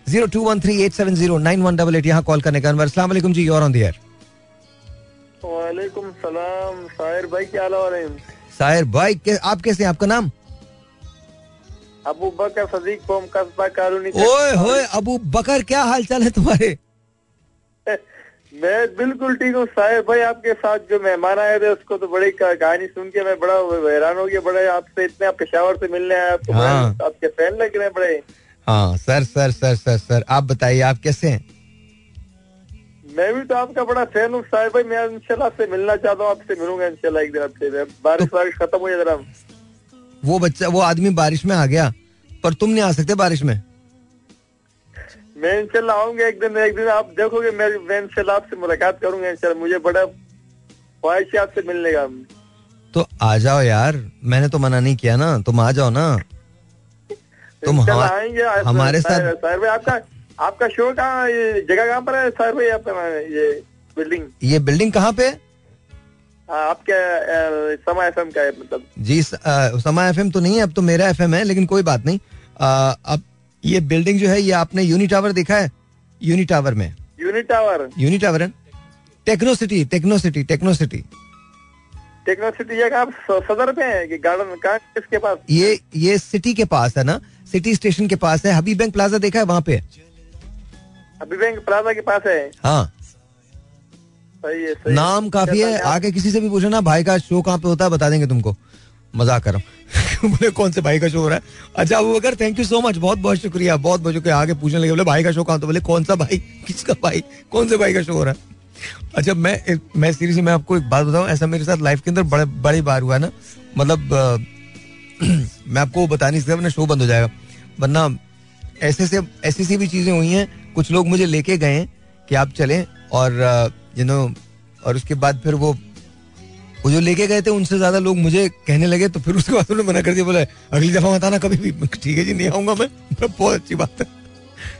zero two one three eight seven zero nine one double eight यहाँ कॉल करने का Anwar ji you're on the air वालेकुम सलाम साहिर भाई क्या हाल हैं साहिर भाई के, आप कैसे हैं आपका नाम अबू बकर सदीक कोम कस्बा कॉलोनी ओए होए अबू बकर क्या हाल चाल है तुम्हारे? मैं बिल्कुल ठीक हूँ साहिर भाई आपके साथ जो मेहमान आए थे उसको तो बड़ी कहानी सुन के मैं बड़ा हैरान हो गया बड़े आपसे इतने आप पेशावर से मिलने आए आपको हाँ। आपके फ़ैन लग रहे हैं बड़े। हाँ sir sir sir sir sir आप बताइए आप कैसे हैं? मैं भी तो आपका बड़ा फ़ैन हूँ साहिब भाई मैं इंशाल्लाह से मिलना चाहता हूँ आपसे मिलूँगा इंशाल्लाह एक दिन आपसे बारिश तो, बारिश खत्म हो जरा। वो बच्चा वो आदमी बारिश में आ गया पर तुम नहीं आ सकते बारिश में। मैं इंशाल्लाह आऊँगा एक दिन एक दिन आप देखोगे मैं मैं इंशाल्लाह आपसे मुलाकात करूँगा इंशाल्लाह मुझे बड़ा ख्वाहिश है आपसे मिलने का। तो आ जाओ यार मैंने तो मना नहीं किया ना तुम आ जाओ ना। तुम आएँगे हमारे साथ सर भाई आपका आपका शो कहाँ जगह कहाँ पर है सर भाई ये बिल्डिंग ये बिल्डिंग कहाँ पे? है? हाँ, आपके समा एफ़ का है मतलब। जी समा एफ़ तो नहीं है अब तो मेरा एफएम है लेकिन कोई बात नहीं। अ, अब ये बिल्डिंग जो है ये आपने यूनी टावर देखा है? यूनी टावर में। यूनिट टावर यूनी टावर है Techno City Techno City Techno City Techno City जगह आप सदर पे है कि गार्डन कहाँ किसके पास? ये ये सिटी के पास है ना? सिटी स्टेशन के पास है। हबीब बैंक प्लाजा देखा है? वहाँ पे अभी बैंक प्लाजा के पास है। हाँ। सही है सही नाम काफ़ी है। आके किसी से भी पूछो ना भाई का शो कहाँ पे होता है बता देंगे तुमको। मज़ाक कर रहा हूँ। बोले कौन से भाई का शो हो रहा है? अच्छा Abu Bakar thank you so much बहुत बहुत शुक्रिया बहुत बहुत शुक्रिया। आगे पूछने लगे बोले भाई का शो कहाँ तो बोले कौन सा भाई? किसका भाई? कौन से भाई का शो हो रहा है? अच्छा मैं मैं सीरियसली मैं आपको एक बात बताऊँ ऐसा मेरे साथ लाइफ के अंदर बड़े बड़ी बार हुआ ना। मतलब अ, मैं आपको बता नहीं सकता वरना शो बंद हो जाएगा। वरना ऐसे से ऐसी सी भी चीज़ें हुई हैं कुछ लोग मुझे लेके गए कि आप चलें और यू नो और उसके बाद फिर वो वो जो लेके गए थे उनसे ज़्यादा लोग मुझे कहने लगे तो फिर उसके बाद उन्होंने मना कर दिया बोला अगली दफ़ा मत आना कभी भी। ठीक है जी नहीं आऊँगा मैं। बहुत अच्छी बात है।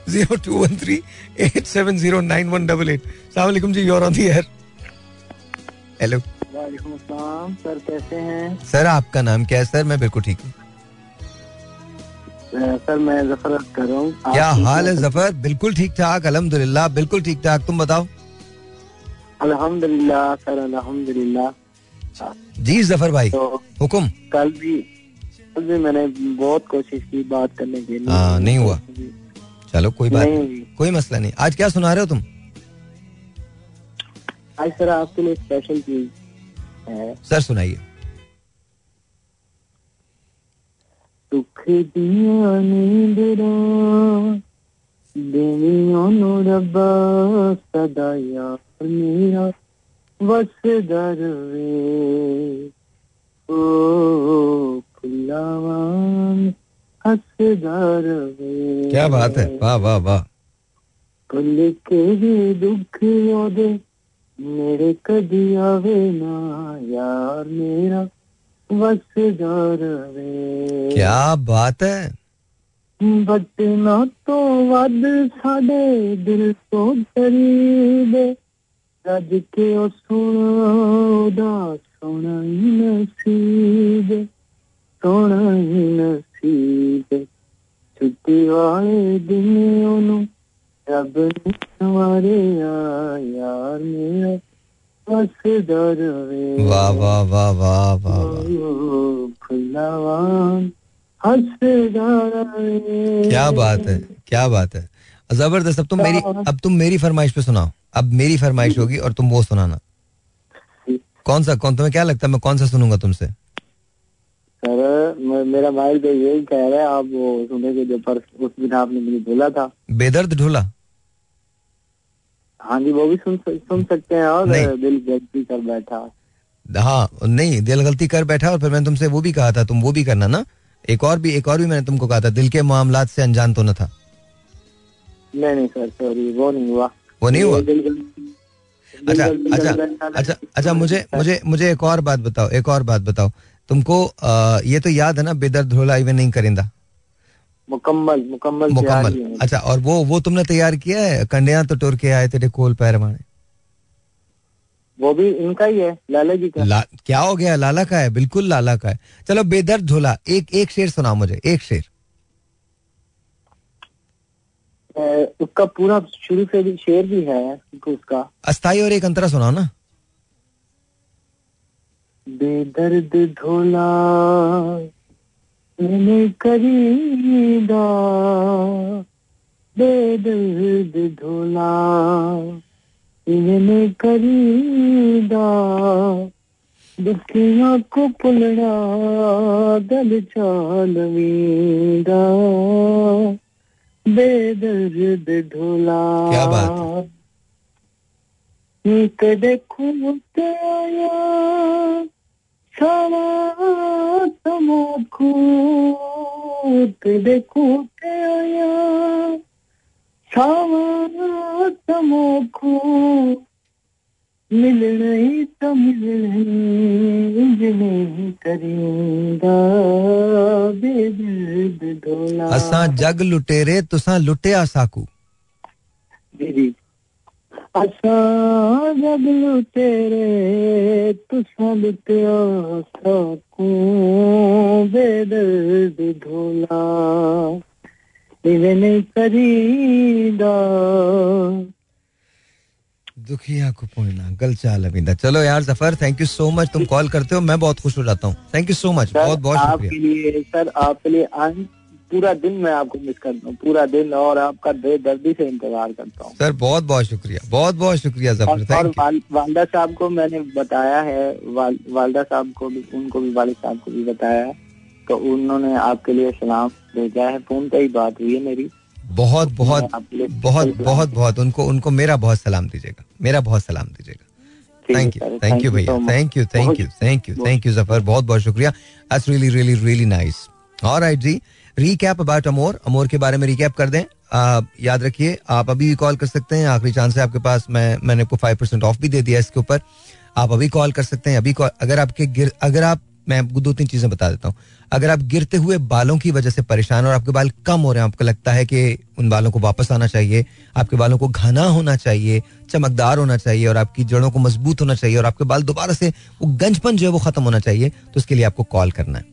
Zero two one three eight seven zero nine one double eight. सलामकुम जी you're on the air hello वालेकुम सर कैसे हैं? सर आपका नाम क्या है सर? मैं बिल्कुल ठीक हूँ। सर मैं ज़फ़र कर रहा हूँ। क्या हाल है? ज़फ़र? बिल्कुल ठीक ठाक अल्हम्दुलिल्लाह बिल्कुल ठीक ठाक। तुम बताओ। अल्हम्दुलिल्लाह सर अल्हम्दुलिल्लाह जी ज़फ़र भाई तो हुक्म? कल भी कल भी मैंने बहुत कोशिश की बात करने की हाँ, नहीं हुआ। चलो कोई बात नहीं। कोई मसला नहीं। आज क्या सुना रहे हो तुम? आज सर आपके लिए स्पेशल चीज़ है। सर सुनाइए। दुख दिया नींदरा देवियों नो रब्बा सदा अपनिया बस दर वे ओ खुलावान हस दर वे क्या बात है? वाह वाह वाह। खुल के भी दुख दे मेरे कभी आवे ना यार मेरा बस दर वे। क्या बात है? बचना तो वद साडे दिल तो करीबे ਸਦਕੇ ਉਹ ਸੁਣੋ ਦਾ ਸੋਹਣਾ ਹੀ ਨਸੀਬ ਸੋਹਣਾ ਹੀ ਨਸੀਬ ਛੁੱਟੀ ਵਾਲੇ ਦਿਨ ਉਹਨੂੰ ਰੱਬ ਨੇ ਸਵਾਰਿਆ ਯਾਰ ਮੇਰਾ ਵਸਦਾ ਰਵੇ ਵਾ ਵਾ ਵਾ ਵਾ ਵਾ ਖੁੱਲਾ ਵਾਂ ਹੱਸਦਾ ਰਵੇ ਕੀ ਬਾਤ ਹੈ ਕੀ ਬਾਤ ਹੈ ज़बरदस्त। अब तुम मेरी अब तुम मेरी फरमाइश पे सुनाओ। अब मेरी फरमाइश होगी और तुम वो सुनाना। कौन सा कौन तुम्हें क्या लगता है मैं कौन सा सुनूँगा तुमसे? सर मेरा भाई तो यही कह रहा है आप वो सुने के जो पर उस दिन आपने मुझे बोला था। बेदर्द ढोला हाँ जी वो भी सुन सुन सकते हैं और। दिल गलती कर बैठा। हाँ नहीं दिल गलती कर बैठा और फिर मैंने तुमसे वो भी कहा था तुम वो भी करना ना। एक और भी एक और भी मैंने तुमको कहा था दिल के मामला से अनजान तो न था। नहीं नहीं सर सॉरी वो नहीं हुआ। वो नहीं हुआ? अच्छा अच्छा अच्छा अच्छा मुझे मुझे मुझे एक और बात बताओ एक और बात बताओ। तुमको ये तो याद है ना बेदर्द ढोला इवन नहीं करिंदा? मुकम्मल मुकम्मल मुकम्मल। अच्छा और वो वो तुमने तैयार किया है? कंडिया तो टोर के आए तेरे कोल पैर माने वो भी इनका ही है लाला जी का। ला, क्या हो गया? लाला का है? बिल्कुल लाला का है। चलो बेदर्द ढोला एक एक शेर सुना मुझे एक शेर अ, उसका पूरा शुरू से भी शेर भी है उसका। अस्थाई और एक अंतरा सुनाओ ना। बेदर्द मैंने करीदा बेदर्द ढोला मैंने करीदा दुखिया को पुलना दल चालवीदा बेदर्द ढोला क्या बात। कदे खूते आया सारा तमो खूत कदे आया सारा तमो खूत मिलने ही तो इंज नहीं ढोला असां जग लुटेरे तुसां लुटिया साकू। जी जी असां जग लुटेरे तुसां लुटिया साकू। बेदर्द करींदा। दुखिया को पुणना गल चाल चलो यार Zafar thank you so much तुम कॉल करते हो मैं बहुत खुश हो जाता हूँ। थैंक यू सो मच बहुत बहुत आपके लिए सर आपके लिए पूरा दिन मैं आपको मिस करता हूँ पूरा दिन और आपका बेदर्दी से इंतज़ार करता हूँ। सर बहुत बहुत शुक्रिया बहुत बहुत शुक्रिया और, ज़फ़र और वाल, वालदा साहब को मैंने बताया है वाल, वालदा साहब को भी उनको भी वालिद साहब को भी बताया है तो उन्होंने आपके लिए सलाम भेजा है फ़ोन पे ही बात हुई है मेरी। बहुत बहुत बहुत बहुत बहुत उनको उनको मेरा बहुत सलाम दीजिएगा मेरा बहुत सलाम दीजिएगा। थैंक यू थैंक यू भैया thank you thank you thank you thank you Zafar बहुत बहुत शुक्रिया। That's really really really nice all right ji recap about Amor Amor के बारे में रीकैप कर दें। आ, याद रखिए आप अभी भी कॉल कर सकते हैं। आखिरी चांस है आपके पास। मैं मैंने आपको फाइव परसेंट ऑफ़ भी दे दिया इसके ऊपर। आप अभी कॉल कर सकते हैं। अभी call- अगर आपके गिर अगर आप मैं आपको दो तीन चीज़ें बता देता हूँ। अगर आप गिरते हुए बालों की वजह से परेशान और आपके बाल कम हो रहे हैं आपको लगता है कि उन बालों को वापस आना चाहिए आपके बालों को घना होना चाहिए चमकदार होना चाहिए और आपकी जड़ों को मज़बूत होना चाहिए और आपके बाल दोबारा से वो गंजपन जो है वो खत्म होना चाहिए तो उसके लिए आपको कॉल करना है।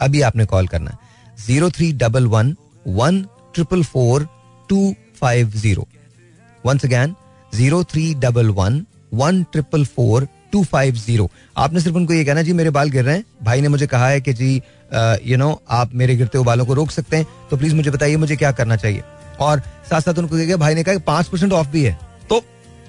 अभी आपने कॉल करना है। Zero three double one one triple four two five zero once again zero three double one one triple four two five zero आपने सिर्फ़ उनको ये कहना, जी, मेरे बाल गिर रहे हैं। भाई ने मुझे कहा है कि जी यू नो आप मेरे गिरते हुए बालों को रोक सकते हैं तो प्लीज़ मुझे बताइए, मुझे क्या करना चाहिए? और साथ साथ उनको कहिएगा भाई ने कहा पाँच परसेंट ऑफ़ भी है। तो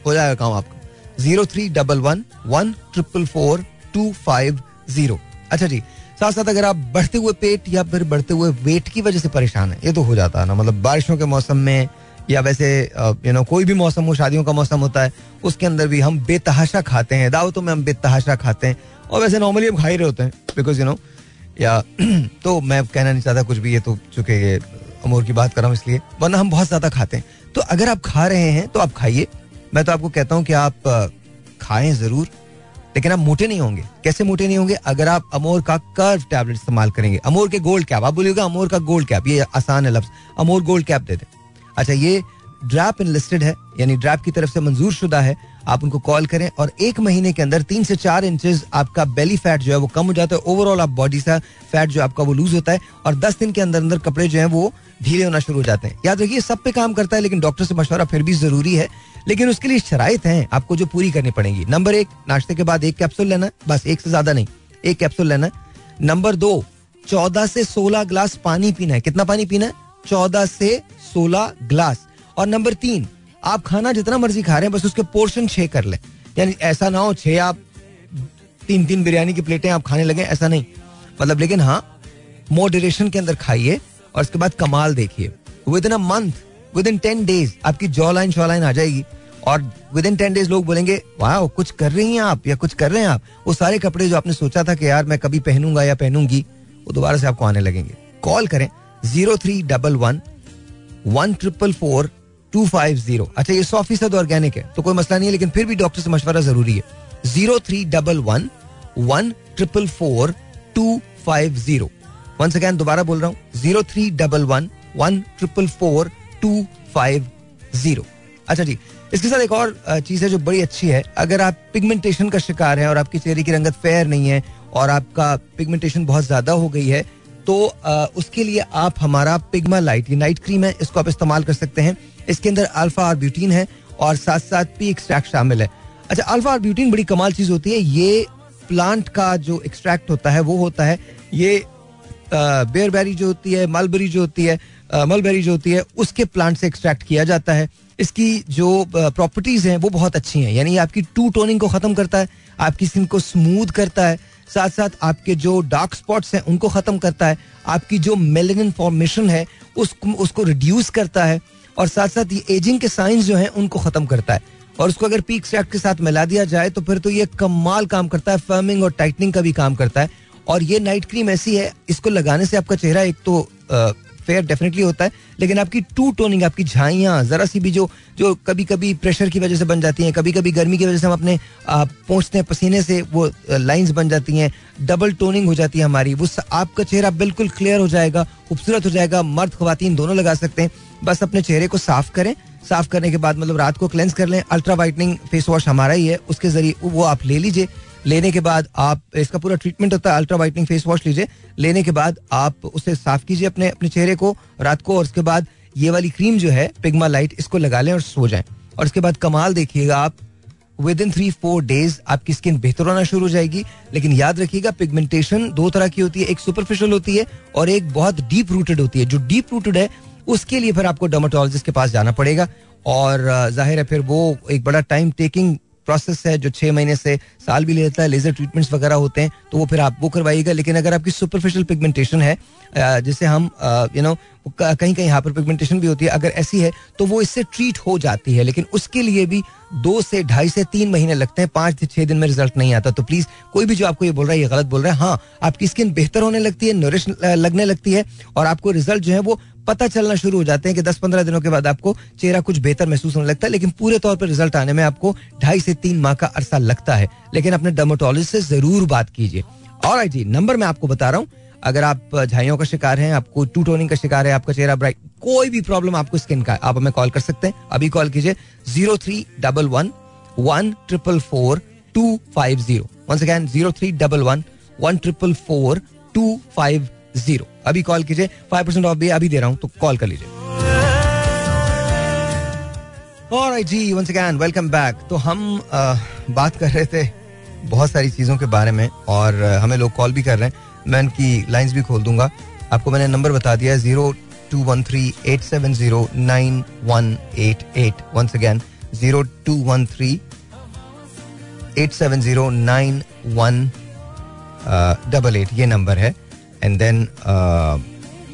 हो जाएगा काम आपका। Zero three double one one triple four two five zero अच्छा जी साथ साथ अगर आप बढ़ते हुए पेट या फिर बढ़ते हुए वेट की वजह से परेशान है, ये तो हो जाता है ना। मतलब बारिशों के मौसम में या वैसे यू नो कोई भी मौसम हो, शादियों का मौसम होता है, उसके अंदर भी हम बेतहाशा खाते हैं, दावतों में हम बेतहाशा खाते हैं और वैसे नॉर्मली हम खा ही रहे होते हैं बिकॉज़ यू नो या तो मैं कहना नहीं चाहता कुछ भी, ये तो चुके अमूर की बात कर रहा हूँ इसलिए, वरना हम बहुत ज़्यादा खाते हैं। तो अगर आप खा रहे हैं तो आप खाइए। मैं तो आपको कहता हूँ कि आप खाएँ ज़रूर। लेकिन आप मोटे नहीं होंगे। कैसे मोटे नहीं होंगे? अगर आप अमोर का कर्व टैबलेट इस्तेमाल करेंगे। अमोर के गोल्ड कैप आप बोलिएगा अमोर का गोल्ड कैप ये आसान है लफ्ज। अमोर गोल्ड कैप दे दें। अच्छा ये ड्रैप इनलिस्टेड है, यानी ड्रैप की तरफ़ से मंजूर शुदा है। आप उनको कॉल करें और एक महीने के अंदर तीन से चार इंचेस आपका बेली फैट जो है वो कम हो जाता है। ओवरऑल आप बॉडी सा फैट जो आपका वो लूज होता है और दस दिन के अंदर अंदर कपड़े जो है वो ढीले होना शुरू हो जाते हैं। याद रखिए, सब पे काम करता है, लेकिन डॉक्टर से मशवरा फिर भी ज़रूरी है। लेकिन उसके लिए शराइत हैं, आपको जो पूरी करनी पड़ेगी। नंबर एक, नाश्ते के बाद एक कैप्सूल लेना, बस एक से ज़्यादा नहीं, एक कैप्सूल लेना। नंबर दो, चौदह से सोलह ग्लास पानी पीना है। कितना पानी पीना है? चौदह से सोलह ग्लास। और नंबर तीन, आप खाना जितना मर्ज़ी खा रहे हैं, बस उसके पोर्शन छह कर लें। यानी ऐसा ना हो, छह आप, तीन तीन बिरयानी की प्लेटें आप खाने लगे, ऐसा नहीं। मतलब लेकिन हाँ मॉडरेशन के अंदर खाइए। और उसके बाद कमाल देखिए। Within a month within ten days आपकी जॉ लाइन शॉ लाइन आ जाएगी। और विद इन टेन डेज़ लोग बोलेंगे वाह कुछ कर रही हैं आप या कुछ कर रहे हैं आप? वो सारे कपड़े जो आपने सोचा था कि यार मैं कभी पहनूँगा या पहनूँगी, वो दोबारा से आपको आने लगेंगे। कॉल करें zero three double one one triple four two five zero अच्छा ये सौ फ़ीसद ऑर्गेनिक है तो कोई मसला नहीं है, लेकिन फिर भी डॉक्टर से मशवरा ज़रूरी है। Zero three double one one triple four two five zero once again दोबारा बोल रहा हूँ zero three double one one triple four two five zero अच्छा जी इसके साथ एक और चीज़ है जो बड़ी अच्छी है। अगर आप पिगमेंटेशन का शिकार है और आपकी चेहरे की रंगत फेयर नहीं है और आपका पिगमेंटेशन बहुत ज़्यादा हो गई है तो अ, उसके लिए आप हमारा पिग्मा लाइट ये नाइट क्रीम है इसको आप इस्तेमाल कर सकते हैं। इसके अंदर अल्फ़ा और ब्यूटीन है और साथ साथ पी एक्सट्रैक्ट शामिल है। अच्छा अल्फ़ा और ब्यूटीन बड़ी कमाल चीज़ होती है। ये प्लांट का जो एक्सट्रैक्ट होता है वो होता है ये बेयरबेरी जो होती है मलबेरी जो होती है मलबेरी जो होती है, उसके प्लांट से एक्सट्रैक्ट किया जाता है। इसकी जो प्रॉपर्टीज़ हैं, वो बहुत अच्छी हैं। यानी आपकी टू टोनिंग को खत्म करता है, आपकी स्किन को स्मूथ करता है साथ साथ आपके जो डार्क स्पॉट्स हैं, उनको खत्म करता है। आपकी जो मेलेनिन फॉर्मेशन है उसको उसको रिड्यूस करता है, और साथ साथ ये एजिंग के साइंस जो हैं, उनको खत्म करता है। और उसको अगर पीक स्ट्रैक्ट के साथ मिला दिया जाए तो फिर तो ये कमाल काम करता है फर्मिंग और टाइटनिंग का भी काम करता है। और ये नाइट क्रीम ऐसी है, इसको लगाने से आपका चेहरा एक तो फेयर डेफिनेटली होता है, लेकिन आपकी टू टोनिंग आपकी झाइयाँ, जरा सी भी जो जो कभी कभी प्रेशर की वजह से बन जाती हैं कभी कभी गर्मी की वजह से हम अपने पहुँचते हैं, पसीने से वो लाइंस बन जाती हैं डबल टोनिंग हो जाती है हमारी, वो आपका चेहरा बिल्कुल क्लियर हो जाएगा, खूबसूरत हो जाएगा, मर्द खुवान दोनों लगा सकते हैं, बस अपने चेहरे को साफ़ करें, साफ़ करने के बाद मतलब रात को क्लेंस कर लें अल्ट्रा वाइटनिंग फेस वॉश हमारा ही है, उसके ज़रिए वो आप ले लीजिए लेने के बाद आप, इसका पूरा ट्रीटमेंट होता है अल्ट्रा वाइटनिंग फेस वॉश लीजिए। लेने के बाद आप उसे साफ़ कीजिए अपने अपने चेहरे को रात को, और उसके बाद ये वाली क्रीम जो है पिग्मा लाइट इसको लगा लें और सो जाएँ। और उसके बाद कमाल देखिएगा आप with in three four days आपकी स्किन बेहतर होना शुरू हो जाएगी। लेकिन याद रखिएगा पिगमेंटेशन दो तरह की होती है, एक सुपरफिशियल होती है और एक बहुत डीप रूटेड होती है। जो डीप रूटेड है, उसके लिए फिर आपको डोमाटोलॉजिस्ट के पास जाना पड़ेगा। और ज़ाहिर है फिर वो एक बड़ा टाइम टेकिंग प्रोसेस है, जो छह महीने से साल भी लेता है लेजर ट्रीटमेंट्स वगैरह होते हैं तो वो फिर आप वो करवाइएगा। लेकिन अगर आपकी सुपरफिशियल पिगमेंटेशन है जिसे हम यू नो कहीं कहीं हाइपर पिगमेंटेशन भी होती है, अगर ऐसी है तो वो इससे ट्रीट हो जाती है। लेकिन उसके लिए भी दो से ढाई से तीन महीने लगते हैं, पाँच से छह दिन में रिज़ल्ट नहीं आता। तो प्लीज़ कोई भी जो आपको ये बोल रहा है, ये गलत बोल रहा है हाँ आपकी स्किन बेहतर होने लगती है नरिश लगने लगती है, और आपको रिज़ल्ट जो है वो पता चलना शुरू हो जाते हैं कि दस पंद्रह दिनों के बाद आपको चेहरा कुछ बेहतर महसूस होने लगता है, लेकिन पूरे तौर पर रिज़ल्ट आने में आपको ढाई से तीन माह का अरसा लगता है। लेकिन अपने डर्मोटोलॉजिस्ट से ज़रूर बात कीजिए। और जी, नंबर मैं आपको बता रहा हूँ। अगर आप झाइयों का शिकार हैं, आपको टू टोनिंग का शिकार है, आपका चेहरा ब्राइट कोई भी प्रॉब्लम आपको स्किन का आप हमें कॉल कर सकते हैं। अभी कॉल कीजिए zero three double one one triple four two five zero one again zero three double one one triple four two five zero. अभी कॉल कीजिए। फाइव परसेंट ऑफ़ भी अभी दे रहा हूँ तो कॉल कर लीजिए। Alright जी वंस अगेन वेलकम बैक तो हम uh, बात कर रहे थे बहुत सारी चीज़ों के बारे में और uh, हमें लोग कॉल भी कर रहे हैं। मैं उनकी लाइंस भी खोल दूँगा। आपको मैंने नंबर बता दिया zero two one three eight seven zero nine one eight eight once again zero two one three eight seven zero nine one double eight ये नंबर है। And then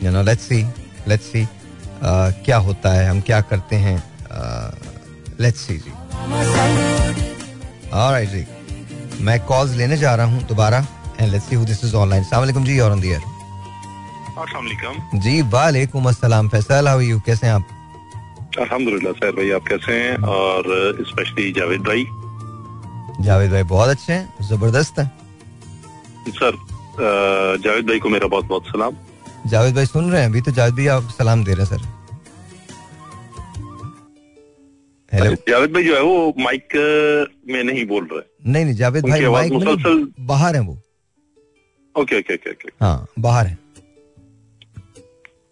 you know let's see let's see क्या होता है हम क्या करते हैं let's uh, see जी। ऑलराइट जी। मैं कॉल्स लेने जा रहा हूँ दोबारा and let's see who this is online अस्सलाम वालेकुम जी और ऑन द एयर जी वालेकुम अस्सलाम फैसल हाउ यू कैसे हैं आप? अल्हम्दुलिल्लाह सर भाई आप कैसे हैं? और स्पेशली जावेद भाई। जावेद भाई बहुत अच्छे हैं ज़बरदस्त हैं। सर जावेद भाई को मेरा बहुत बहुत सलाम। जावेद भाई सुन रहे हैं अभी तो जावेद भाई आप सलाम दे रहे हैं सर। हेलो जावेद भाई जो है वो माइक में नहीं बोल रहे। नहीं नहीं जावेद भाई माइक में बाहर है वो। Okay okay okay okay. हाँ बाहर है।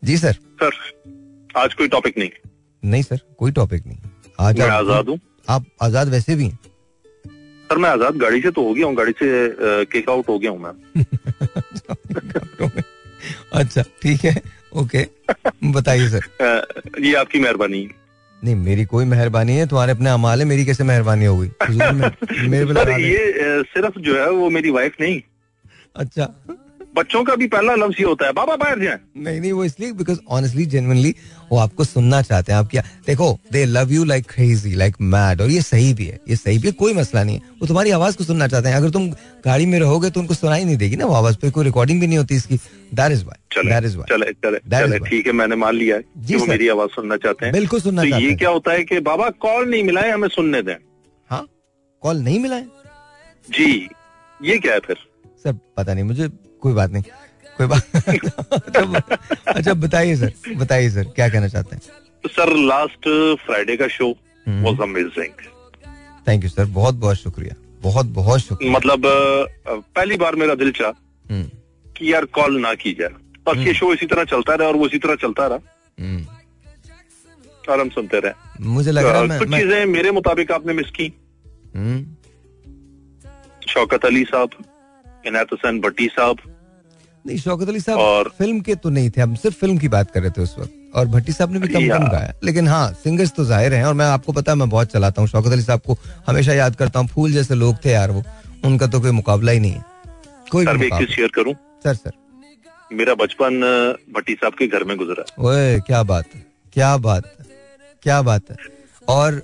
जी सर। सर आज कोई टॉपिक नहीं। नहीं सर कोई टॉपिक नहीं। आज मैं आज़ाद हूँ। आप आज़ाद वैसे भी हैं? सर मैं आज़ाद गाड़ी से तो हो गया हूँ गाड़ी से किक आउट हो गया हूँ मैं अच्छा ठीक है ओके बताइए सर। ये आपकी मेहरबानी नहीं मेरी कोई मेहरबानी है तुम्हारे अपने अमाल है मेरी कैसे मेहरबानी होगी गई? मेरे सर ये सिर्फ़ जो है वो मेरी वाइफ नहीं। अच्छा। बच्चों का भी पहला लफ्ज ये होता है। बाबा बाहर जाए। नहीं नहीं वो इसलिए बिकॉज़ ऑनेस्टली जेनुअनली वो आपको सुनना चाहते हैं। आप क्या देखो they love you like crazy like mad और ये सही भी है ये सही भी है कोई मसला नहीं है। वो तुम्हारी आवाज़ को सुनना चाहते हैं। अगर तुम गाड़ी में रहोगे तो उनको सुनाई नहीं देगी ना वो आवाज़ पे कोई रिकॉर्डिंग भी नहीं होती इसकी। That is why that is why चले चले ठीक है मैंने मान लिया जी वो मेरी आवाज़ सुनना चाहते हैं। बिल्कुल सुनना तो ये क्या होता है कि बाबा कॉल नहीं मिला है हमें सुनने दें। हाँ कॉल नहीं मिला है जी ये क्या है फिर? सर पता नहीं मुझे कोई बात नहीं कोई बात अच्छा बताइए सर बताइए सर क्या कहना चाहते हैं? सर लास्ट फ्राइडे का show was amazing thank you sir बहुत बहुत शुक्रिया। बहुत बहुत शुक्रिया। मतलब पहली बार मेरा दिल चाह हम्म। कि यार कॉल ना की जाए। बस ये हम्म। शो इसी तरह चलता रहा और वो इसी तरह चलता रहा। हम्म। और हम सुनते रहे। मुझे लग रहा है कुछ चीज़ें मेरे मुताबिक आपने मिस की। शौकत अली साहब इनायत हुसैन भट्टी साहब। नहीं शौकत अली साहब और फ़िल्म के तो नहीं थे हम सिर्फ़ फ़िल्म की बात कर रहे थे उस वक्त। और भट्टी साहब ने भी कम कम गाया। लेकिन हाँ सिंगर्स तो ज़ाहिर हैं और मैं आपको पता है मैं बहुत चलाता हूँ शौकत अली साहब को हमेशा याद करता हूँ फूल जैसे लोग थे यार वो उनका तो कोई मुकाबला ही नहीं है। कोई सर मैं शेयर करूँ? Sir sir. मेरा बचपन भट्टी साहब के घर में गुजरा। ओए क्या बात है क्या बात है क्या बात है। और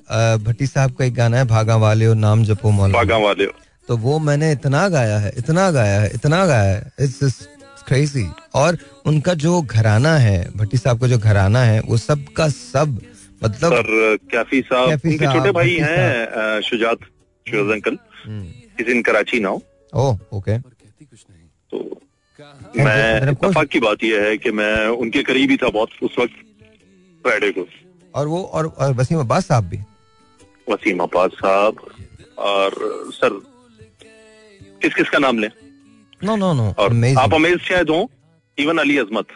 भट्टी साहब का एक गाना है भागा वाले हो नाम जपो मौला। भागा वाले हो। तो वो मैंने इतना गाया है इतना गाया है इतना गाया है। इट्स क्रेजी और उनका जो घराना है भट्टी साहब का जो घराना है वो सब का सब मतलब सर कैफी साहब उनके छोटे भाई हैं Shujaat Shujaat uncle. Is in Karachi now oh okay तो मैं की बात यह है कि मैं उनके करीब ही था बहुत उस वक्त फ्राइडे को। और वो और, और वसीम अब्बास साहब भी? वसीम अब्बास साहब और सर किस किस का नाम लें? नो नो नो और आप अमेज शायद हो इवन अली अजमत।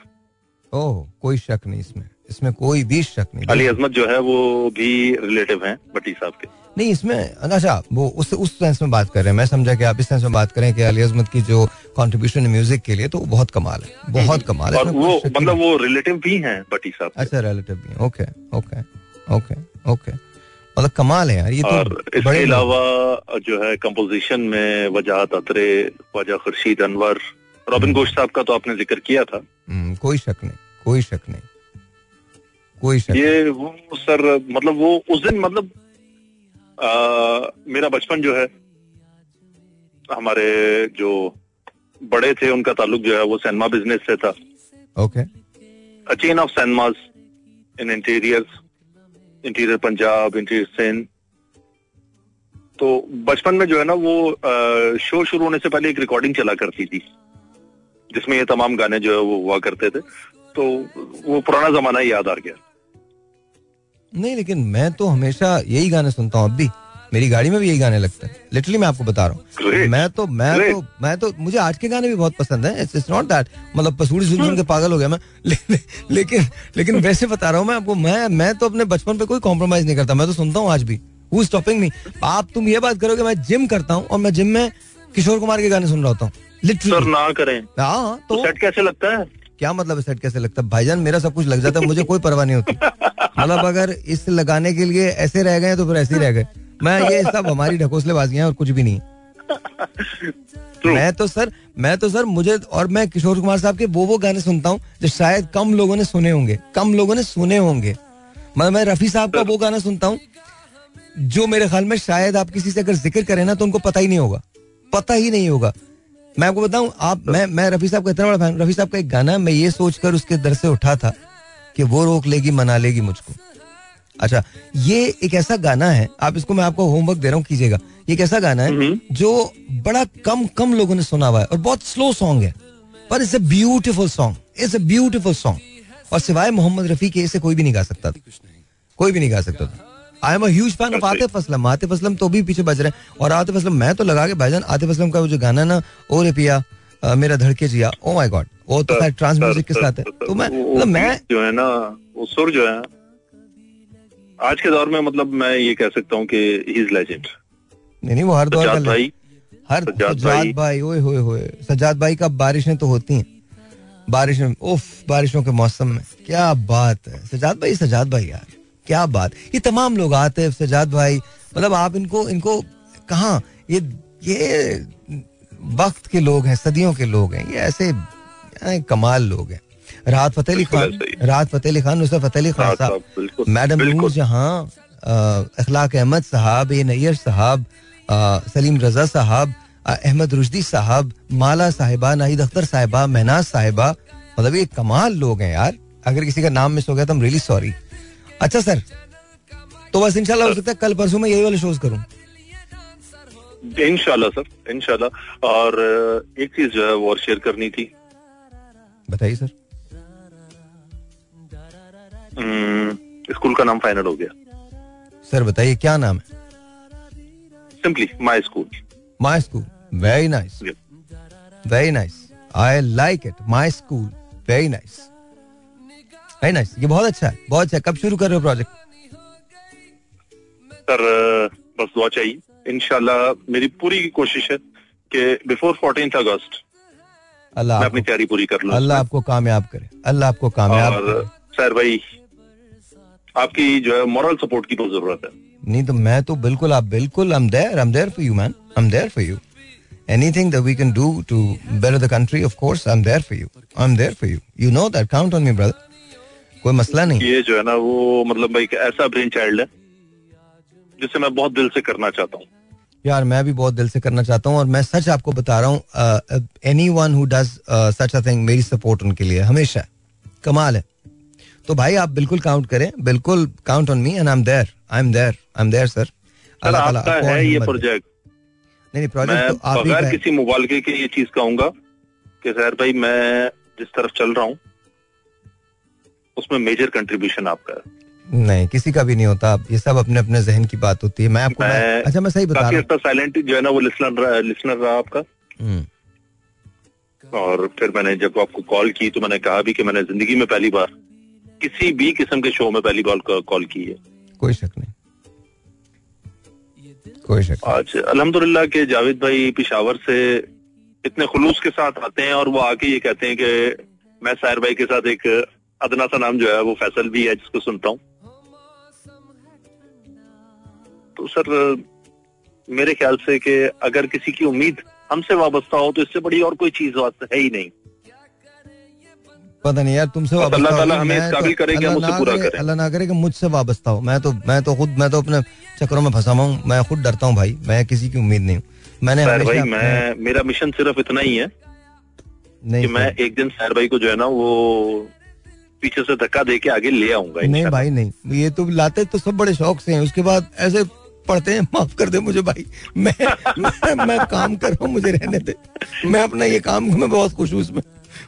ओह कोई शक नहीं इसमें। इसमें कोई भी शक नहीं। अली अजमत जो है वो भी रिलेटिव हैं भट्टी साहब के। नहीं इसमें अच्छा वो उस उस सेंस में बात कर रहे हैं। मैं समझा कि आप इस सेंस में बात करें कि अली अजमत की जो कंट्रीब्यूशन म्यूज़िक के लिए तो बहुत कमाल है। बहुत कमाल है। और वो मतलब वो रिलेटिव भी हैं भट्टी साहब अच्छा रिलेटिव भी ओके ओके ओके ओके मतलब कमाल है यार ये तो इसके अलावा जो है कंपोजिशन में वजाहत अतरे ख्वाजा खुर्शीद अनवर रॉबिन गोश साहब का तो आपने ज़िक्र किया था। हम्म, कोई शक नहीं कोई शक नहीं कोई शक ये वो सर मतलब वो उस दिन मतलब आ, मेरा बचपन जो है हमारे जो बड़े थे उनका ताल्लुक जो है वो सैनमा बिज़नेस से था। Okay a chain of cinemas in interior interior Punjab, interior Sindh. तो बचपन में जो है ना वो शो शुरू होने से पहले एक रिकॉर्डिंग चला करती थी, जिसमें ये तमाम गाने जो है वो हुआ करते थे। तो वो पुराना जमाना याद आ गया। नहीं, लेकिन मैं तो हमेशा यही गाने सुनता हूँ। अब भी मेरी गाड़ी में भी यही गाने लगते हैं। लिटरली मैं आपको बता रहा हूँ। मैं तो मैं Great. तो मैं तो मुझे आज के गाने भी बहुत पसंद है। इट्स नॉट दैट मतलब पसूड़ी सुन सुन के hmm. पागल हो गया मैं। ले, लेकिन लेकिन वैसे बता रहा हूँ मैं आपको मैं मैं तो अपने बचपन पे कोई कॉम्प्रोमाइज नहीं करता। मैं तो सुनता हूँ आज भी। हु स्टॉपिंग मी आप तुम ये बात करोगे मैं जिम करता हूँ और मैं जिम में किशोर कुमार के गाने सुन रहा होता हूँ। लिटरली ना करें। हाँ तो सेट कैसे लगता है? क्या मतलब सेट कैसे लगता है? भाईजान मेरा सब कुछ लग जाता है मुझे कोई परवाह नहीं होती। मतलब अगर इस लगाने के लिए ऐसे रह गए तो फिर ऐसे ही रह गए। मैं ये सब हमारी ढकोसलेबाजियाँ और कुछ भी नहीं। मैं तो सर मैं तो सर मुझे और मैं किशोर कुमार साहब के वो वो गाने सुनता हूँ जो शायद कम लोगों ने सुने होंगे कम लोगों ने सुने होंगे। मैं मैं रफी साहब का वो गाना सुनता हूँ जो मेरे ख्याल में शायद आप किसी से अगर ज़िक्र करें ना तो उनको पता ही नहीं होगा। पता ही नहीं होगा। मैं आपको बताऊँ आप मैं मैं रफी साहब का इतना बड़ा फ़ैन रफी साहब का एक गाना मैं ये सोचकर उसके दर से उठा था कि वो रोक लेगी मना लेगी मुझको। अच्छा ये एक ऐसा गाना है आप इसको मैं आपको होमवर्क दे रहा हूँ कीजिएगा। ये एक ऐसा गाना है। जो बड़ा कम कम लोगों ने सुना हुआ है और बहुत स्लो सॉन्ग है पर it's a beautiful song it's a beautiful song और सिवाय मोहम्मद रफी के इसे कोई भी नहीं गा सकता था कोई भी नहीं गा सकता था। I am huge fan of Atif Aslam Atif Aslam तो भी पीछे बज रहे हैं। और आतिफ असलम मैं तो लगा के भाईजान आतिफ असलम का वो जो गाना ना ओ रे पिया मेरा धड़के जिया ओ माय गॉड वो तो खैर ट्रांस म्यूज़िक के साथ है। तो मैं मतलब मैं जो है ना वो सुर जो है आज के दौर में मतलब मैं ये कह सकता हूँ कि ही इज़ लेजेंड नहीं नहीं वो हर दौर का भाई हर सजाद भाई। ओए होए होए सजाद भाई का बारिशें तो होती हैं। बारिश में उफ बारिशों के मौसम में। क्या बात है। सजाद भाई सजाद भाई यार। क्या बात। ये तमाम लोग आते हैं सजाद भाई। मतलब आप इनको इनको कहा? ये ये वक्त के लोग हैं सदियों के लोग हैं। ये ऐसे कमाल लोग हैं। राहत फतेह अली खान राहत फतेह अली खान नुसरत फतेह अली खान साहब। मैडम नूर जहाँ अखलाक अहमद साहब ए नैयर साहब सलीम रजा साहब अहमद रुशदी साहब माला साहिबा नाहिद अख्तर साहिबा महनाज साहिबा मतलब ये कमाल लोग हैं यार। अगर किसी का नाम मिस हो गया तो रियली सॉरी अच्छा सर तो बस इंशाल्लाह हो सकता है कल परसों में यही वाले शोज़ करूँ। इनशाला सर इनशाला और एक चीज़ जो है वो शेयर करनी थी। बताइए सर। स्कूल का नाम फाइनल हो गया। सर बताइए क्या नाम है? Simply my school my school very nice very nice I like it my school very nice very nice ये बहुत अच्छा है बहुत अच्छा कब शुरू कर रहे हो प्रोजेक्ट सर बस दुआ चाहिए। इनशाला मेरी पूरी कोशिश है कि बिफोर फोर्टीन अगस्त अल्लाह अपनी तैयारी पूरी कर लूँ। अल्लाह आपको कामयाब करे अल्लाह आपको कामयाब सर भाई आपकी जो है मॉरल सपोर्ट की तो ज़रूरत है। नहीं तो मैं तो बिल्कुल आप बिल्कुल I am there I am there for you man I am there for you anything that we can do to better the country of course i'm there for you. I'm there for you. You know that. Count on me brother. कोई मसला नहीं। ये जो है ना वो मतलब भाई ऐसा ब्रेन चाइल्ड है जिसे मैं बहुत दिल से करना चाहता हूँ। यार मैं भी बहुत दिल से करना चाहता हूँ और मैं सच आपको बता रहा हूँ anyone who does such a thing मेरी सपोर्ट उनके लिए हमेशा। कमाल है। तो भाई आप बिल्कुल काउंट करें बिल्कुल count on me and I am there I am there I am there sir अल्लाह ताला है ये प्रोजेक्ट नहीं नहीं प्रोजेक्ट तो आप बगैर किसी मुबालके के ये चीज़ कहूँगा कि सर भाई मैं जिस तरफ़ चल रहा हूँ उसमें मेजर कंट्रीब्यूशन आपका है। नहीं किसी का भी नहीं होता। ये सब अपने अपने जहन की बात होती है। मैं आपको मैं, मैं, अच्छा मैं सही बता रहा हूँ। साइलेंट जो है ना वो लिसनर रहा, लिसनर रहा आपका। हम्म। और फिर मैंने जब आपको कॉल की तो मैंने कहा भी कि मैंने ज़िंदगी में पहली बार किसी भी किस्म के शो में पहली बार कॉल की है। कोई शक नहीं। कोई शक आज अल्हम्दुलिल्लाह के जावेद भाई पिशावर से इतने खुलूस के साथ आते हैं और वो आके ये कहते हैं कि मैं सायर भाई के साथ एक अदना सा नाम जो है वो फैसल भी है जिसको सुनता हूँ। तो सर मेरे ख्याल से कि अगर किसी की उम्मीद हमसे वाबस्ता हो तो इससे बड़ी और कोई चीज़ है ही नहीं। पता नहीं यार तुमसे वाबस्ता अल्लाह हमें इस काबिल करे कि मुझसे पूरा करे अल्लाह ना करे कि मुझसे वाबस्ता हो मैं तो मैं तो खुद मैं तो अपने चक्करों में फंसा हूँ मैं खुद डरता हूँ भाई मैं किसी की उम्मीद नहीं हूँ। मैंने भाई मैं मेरा मिशन सिर्फ़ इतना ही है नहीं कि मैं एक दिन सैर भाई को जो है ना वो पीछे से धक्का दे के आगे ले आऊँगा नहीं भाई नहीं। ये तो लाते तो सब बड़े शौक से हैं। उसके बाद ऐसे पढ़ते हैं माफ़ कर दे मुझे भाई। मैं मैं, मैं काम कर रहा हूँ मुझे रहने दे। मैं अपना ये काम मैं बहुत खुश हूँ उसमें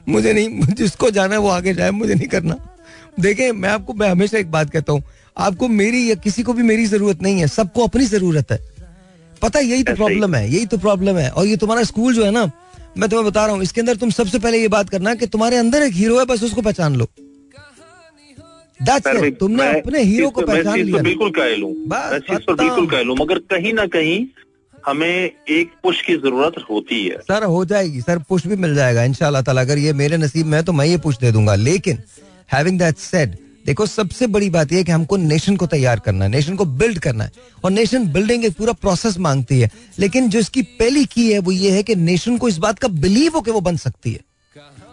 मुझे नहीं जिसको जाना है वो आगे जाए मुझे नहीं करना। देखें मैं आपको मैं हमेशा एक बात कहता हूँ आपको मेरी या किसी को भी मेरी ज़रूरत नहीं है सबको अपनी ज़रूरत है। पता यही तो प्रॉब्लम है। यही तो प्रॉब्लम है। और ये तुम्हारा स्कूल जो है ना मैं तुम्हें बता रहा हूँ इसके अंदर तुम सबसे पहले ये बात करना कि तुम्हारे अंदर एक हीरो है बस उसको पहचान लो। तुमने अपने हीरो को पहचान लिया। तो बिल्कुल कायल हूँ। मैं बिल्कुल कायल हूँ मगर कहीं ना कहीं हमें एक पुश की ज़रूरत होती है। सर हो जाएगी। सर पुश भी मिल जाएगा इनशाला ताला। अगर ये मेरे नसीब में है तो मैं ये पुश दे दूँगा। लेकिन हैविंग दैट सेड देखो सबसे बड़ी बात यह कि हमको नेशन को तैयार करना है नेशन को बिल्ड करना है। और नेशन बिल्डिंग एक पूरा प्रोसेस मांगती है। लेकिन जो इसकी पहली की है वो ये है कि नेशन को इस बात का बिलीव हो कि वो बन सकती है।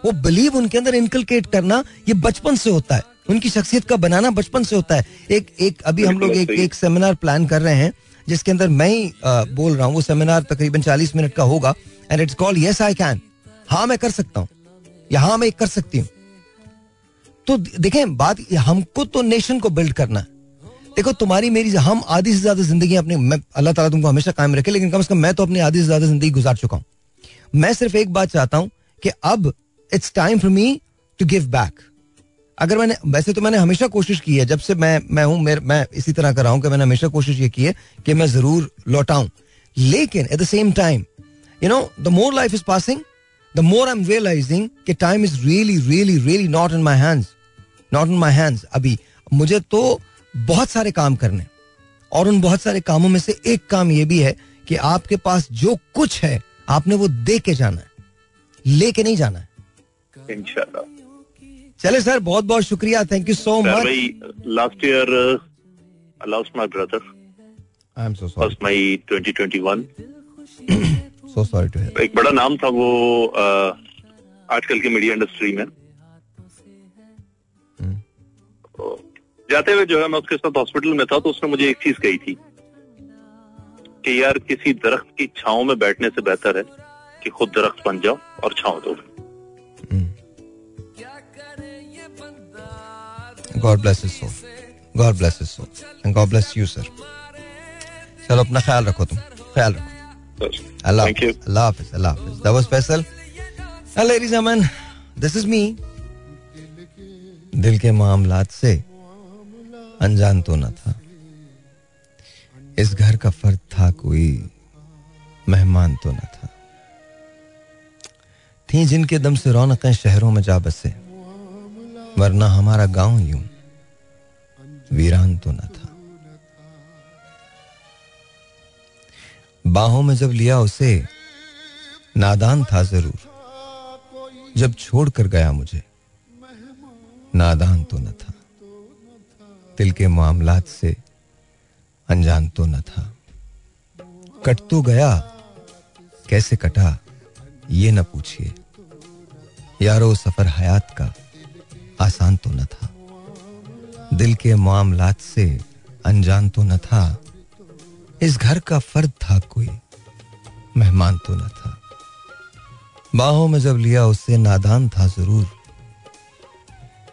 वो बिलीव उनके अंदर इनकलकेट करना ये बचपन से होता है। उनकी शख्सियत का बनाना बचपन से होता है। एक एक अभी हम लोग एक एक सेमिनार प्लान कर रहे हैं। जिसके अंदर मैं ही बोल रहा हूँ, वो सेमिनार तकरीबन चालीस मिनट का होगा and it's called yes I can हाँ मैं कर सकता हूँ। या हाँ मैं कर सकती हूँ। तो देखें, बात, हमको तो नेशन को बिल्ड करना है। देखो, तुम्हारी, मेरी, हम आधी से ज़्यादा ज़िंदगी अपनी, मैं, अल्लाह ताला तुमको हमेशा कायम रखे, लेकिन कम से कम मैं तो अपनी आधी से ज़्यादा ज़िंदगी गुजार चुका हूँ। मैं सिर्फ़ एक बात चाहता हूँ कि अब it's time for me to give back अगर मैंने, वैसे तो मैंने हमेशा कोशिश की है, जब से मैं मैं हूँ मैं इसी तरह कर रहा हूँ कि मैंने हमेशा कोशिश ये की है कि मैं ज़रूर लौटाऊं। लेकिन at the same time you know the more life is passing the more I am realizing कि time is really really really not in my hands not in my hands अभी। मुझे तो बहुत सारे काम करने और उन बहुत सारे कामों में से एक काम ये भी है कि आपके पास जो कुछ है, आपने वो दे के जाना है, लेके नहीं जाना है। इंशाल्लाह। चले सर बहुत बहुत शुक्रिया thank you so much last year lost my brother I am so sorry my 2021 so sorry to एक बड़ा नाम था वो uh, आजकल के मीडिया इंडस्ट्री में। hmm. तो जाते हुए जो है मैं उसके साथ हॉस्पिटल में था तो उसने मुझे एक चीज़ कही थी कि यार किसी दरख्त की छाओ में बैठने से बेहतर है कि खुद दरख्त बन जाओ और छाओ दो। God bless is so God bless is so and God bless you sir चलो अपना ख्याल रखो तुम। ख्याल रखो। अल्लाह अल्लाह हाफिज अल्लाह हाफिज। That was Faisal ladies and this is me दिल के मामलात से अनजान तो न था। इस घर का फर्द था कोई मेहमान तो न था। थी जिनके दम से रौनकें शहरों में जा बसे। वरना हमारा गाँव यूँ वीरान तो न था। बाहों में जब लिया उसे, नादान था ज़रूर। जब छोड़ कर गया मुझे, नादान तो न था। दिल के मामलात से अनजान तो न था। कट तो गया, कैसे कटा, ये न पूछिए। यारो सफ़र हयात का आसान तो न था। दिल के मामलात से अनजान तो न था। इस घर का फर्द था कोई, मेहमान तो न था। बाहों में जब लिया उससे नादान था ज़रूर।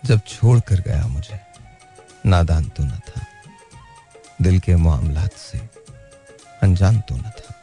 जब छोड़ कर गया मुझे, नादान तो न था। दिल के मामलात से अनजान तो न था।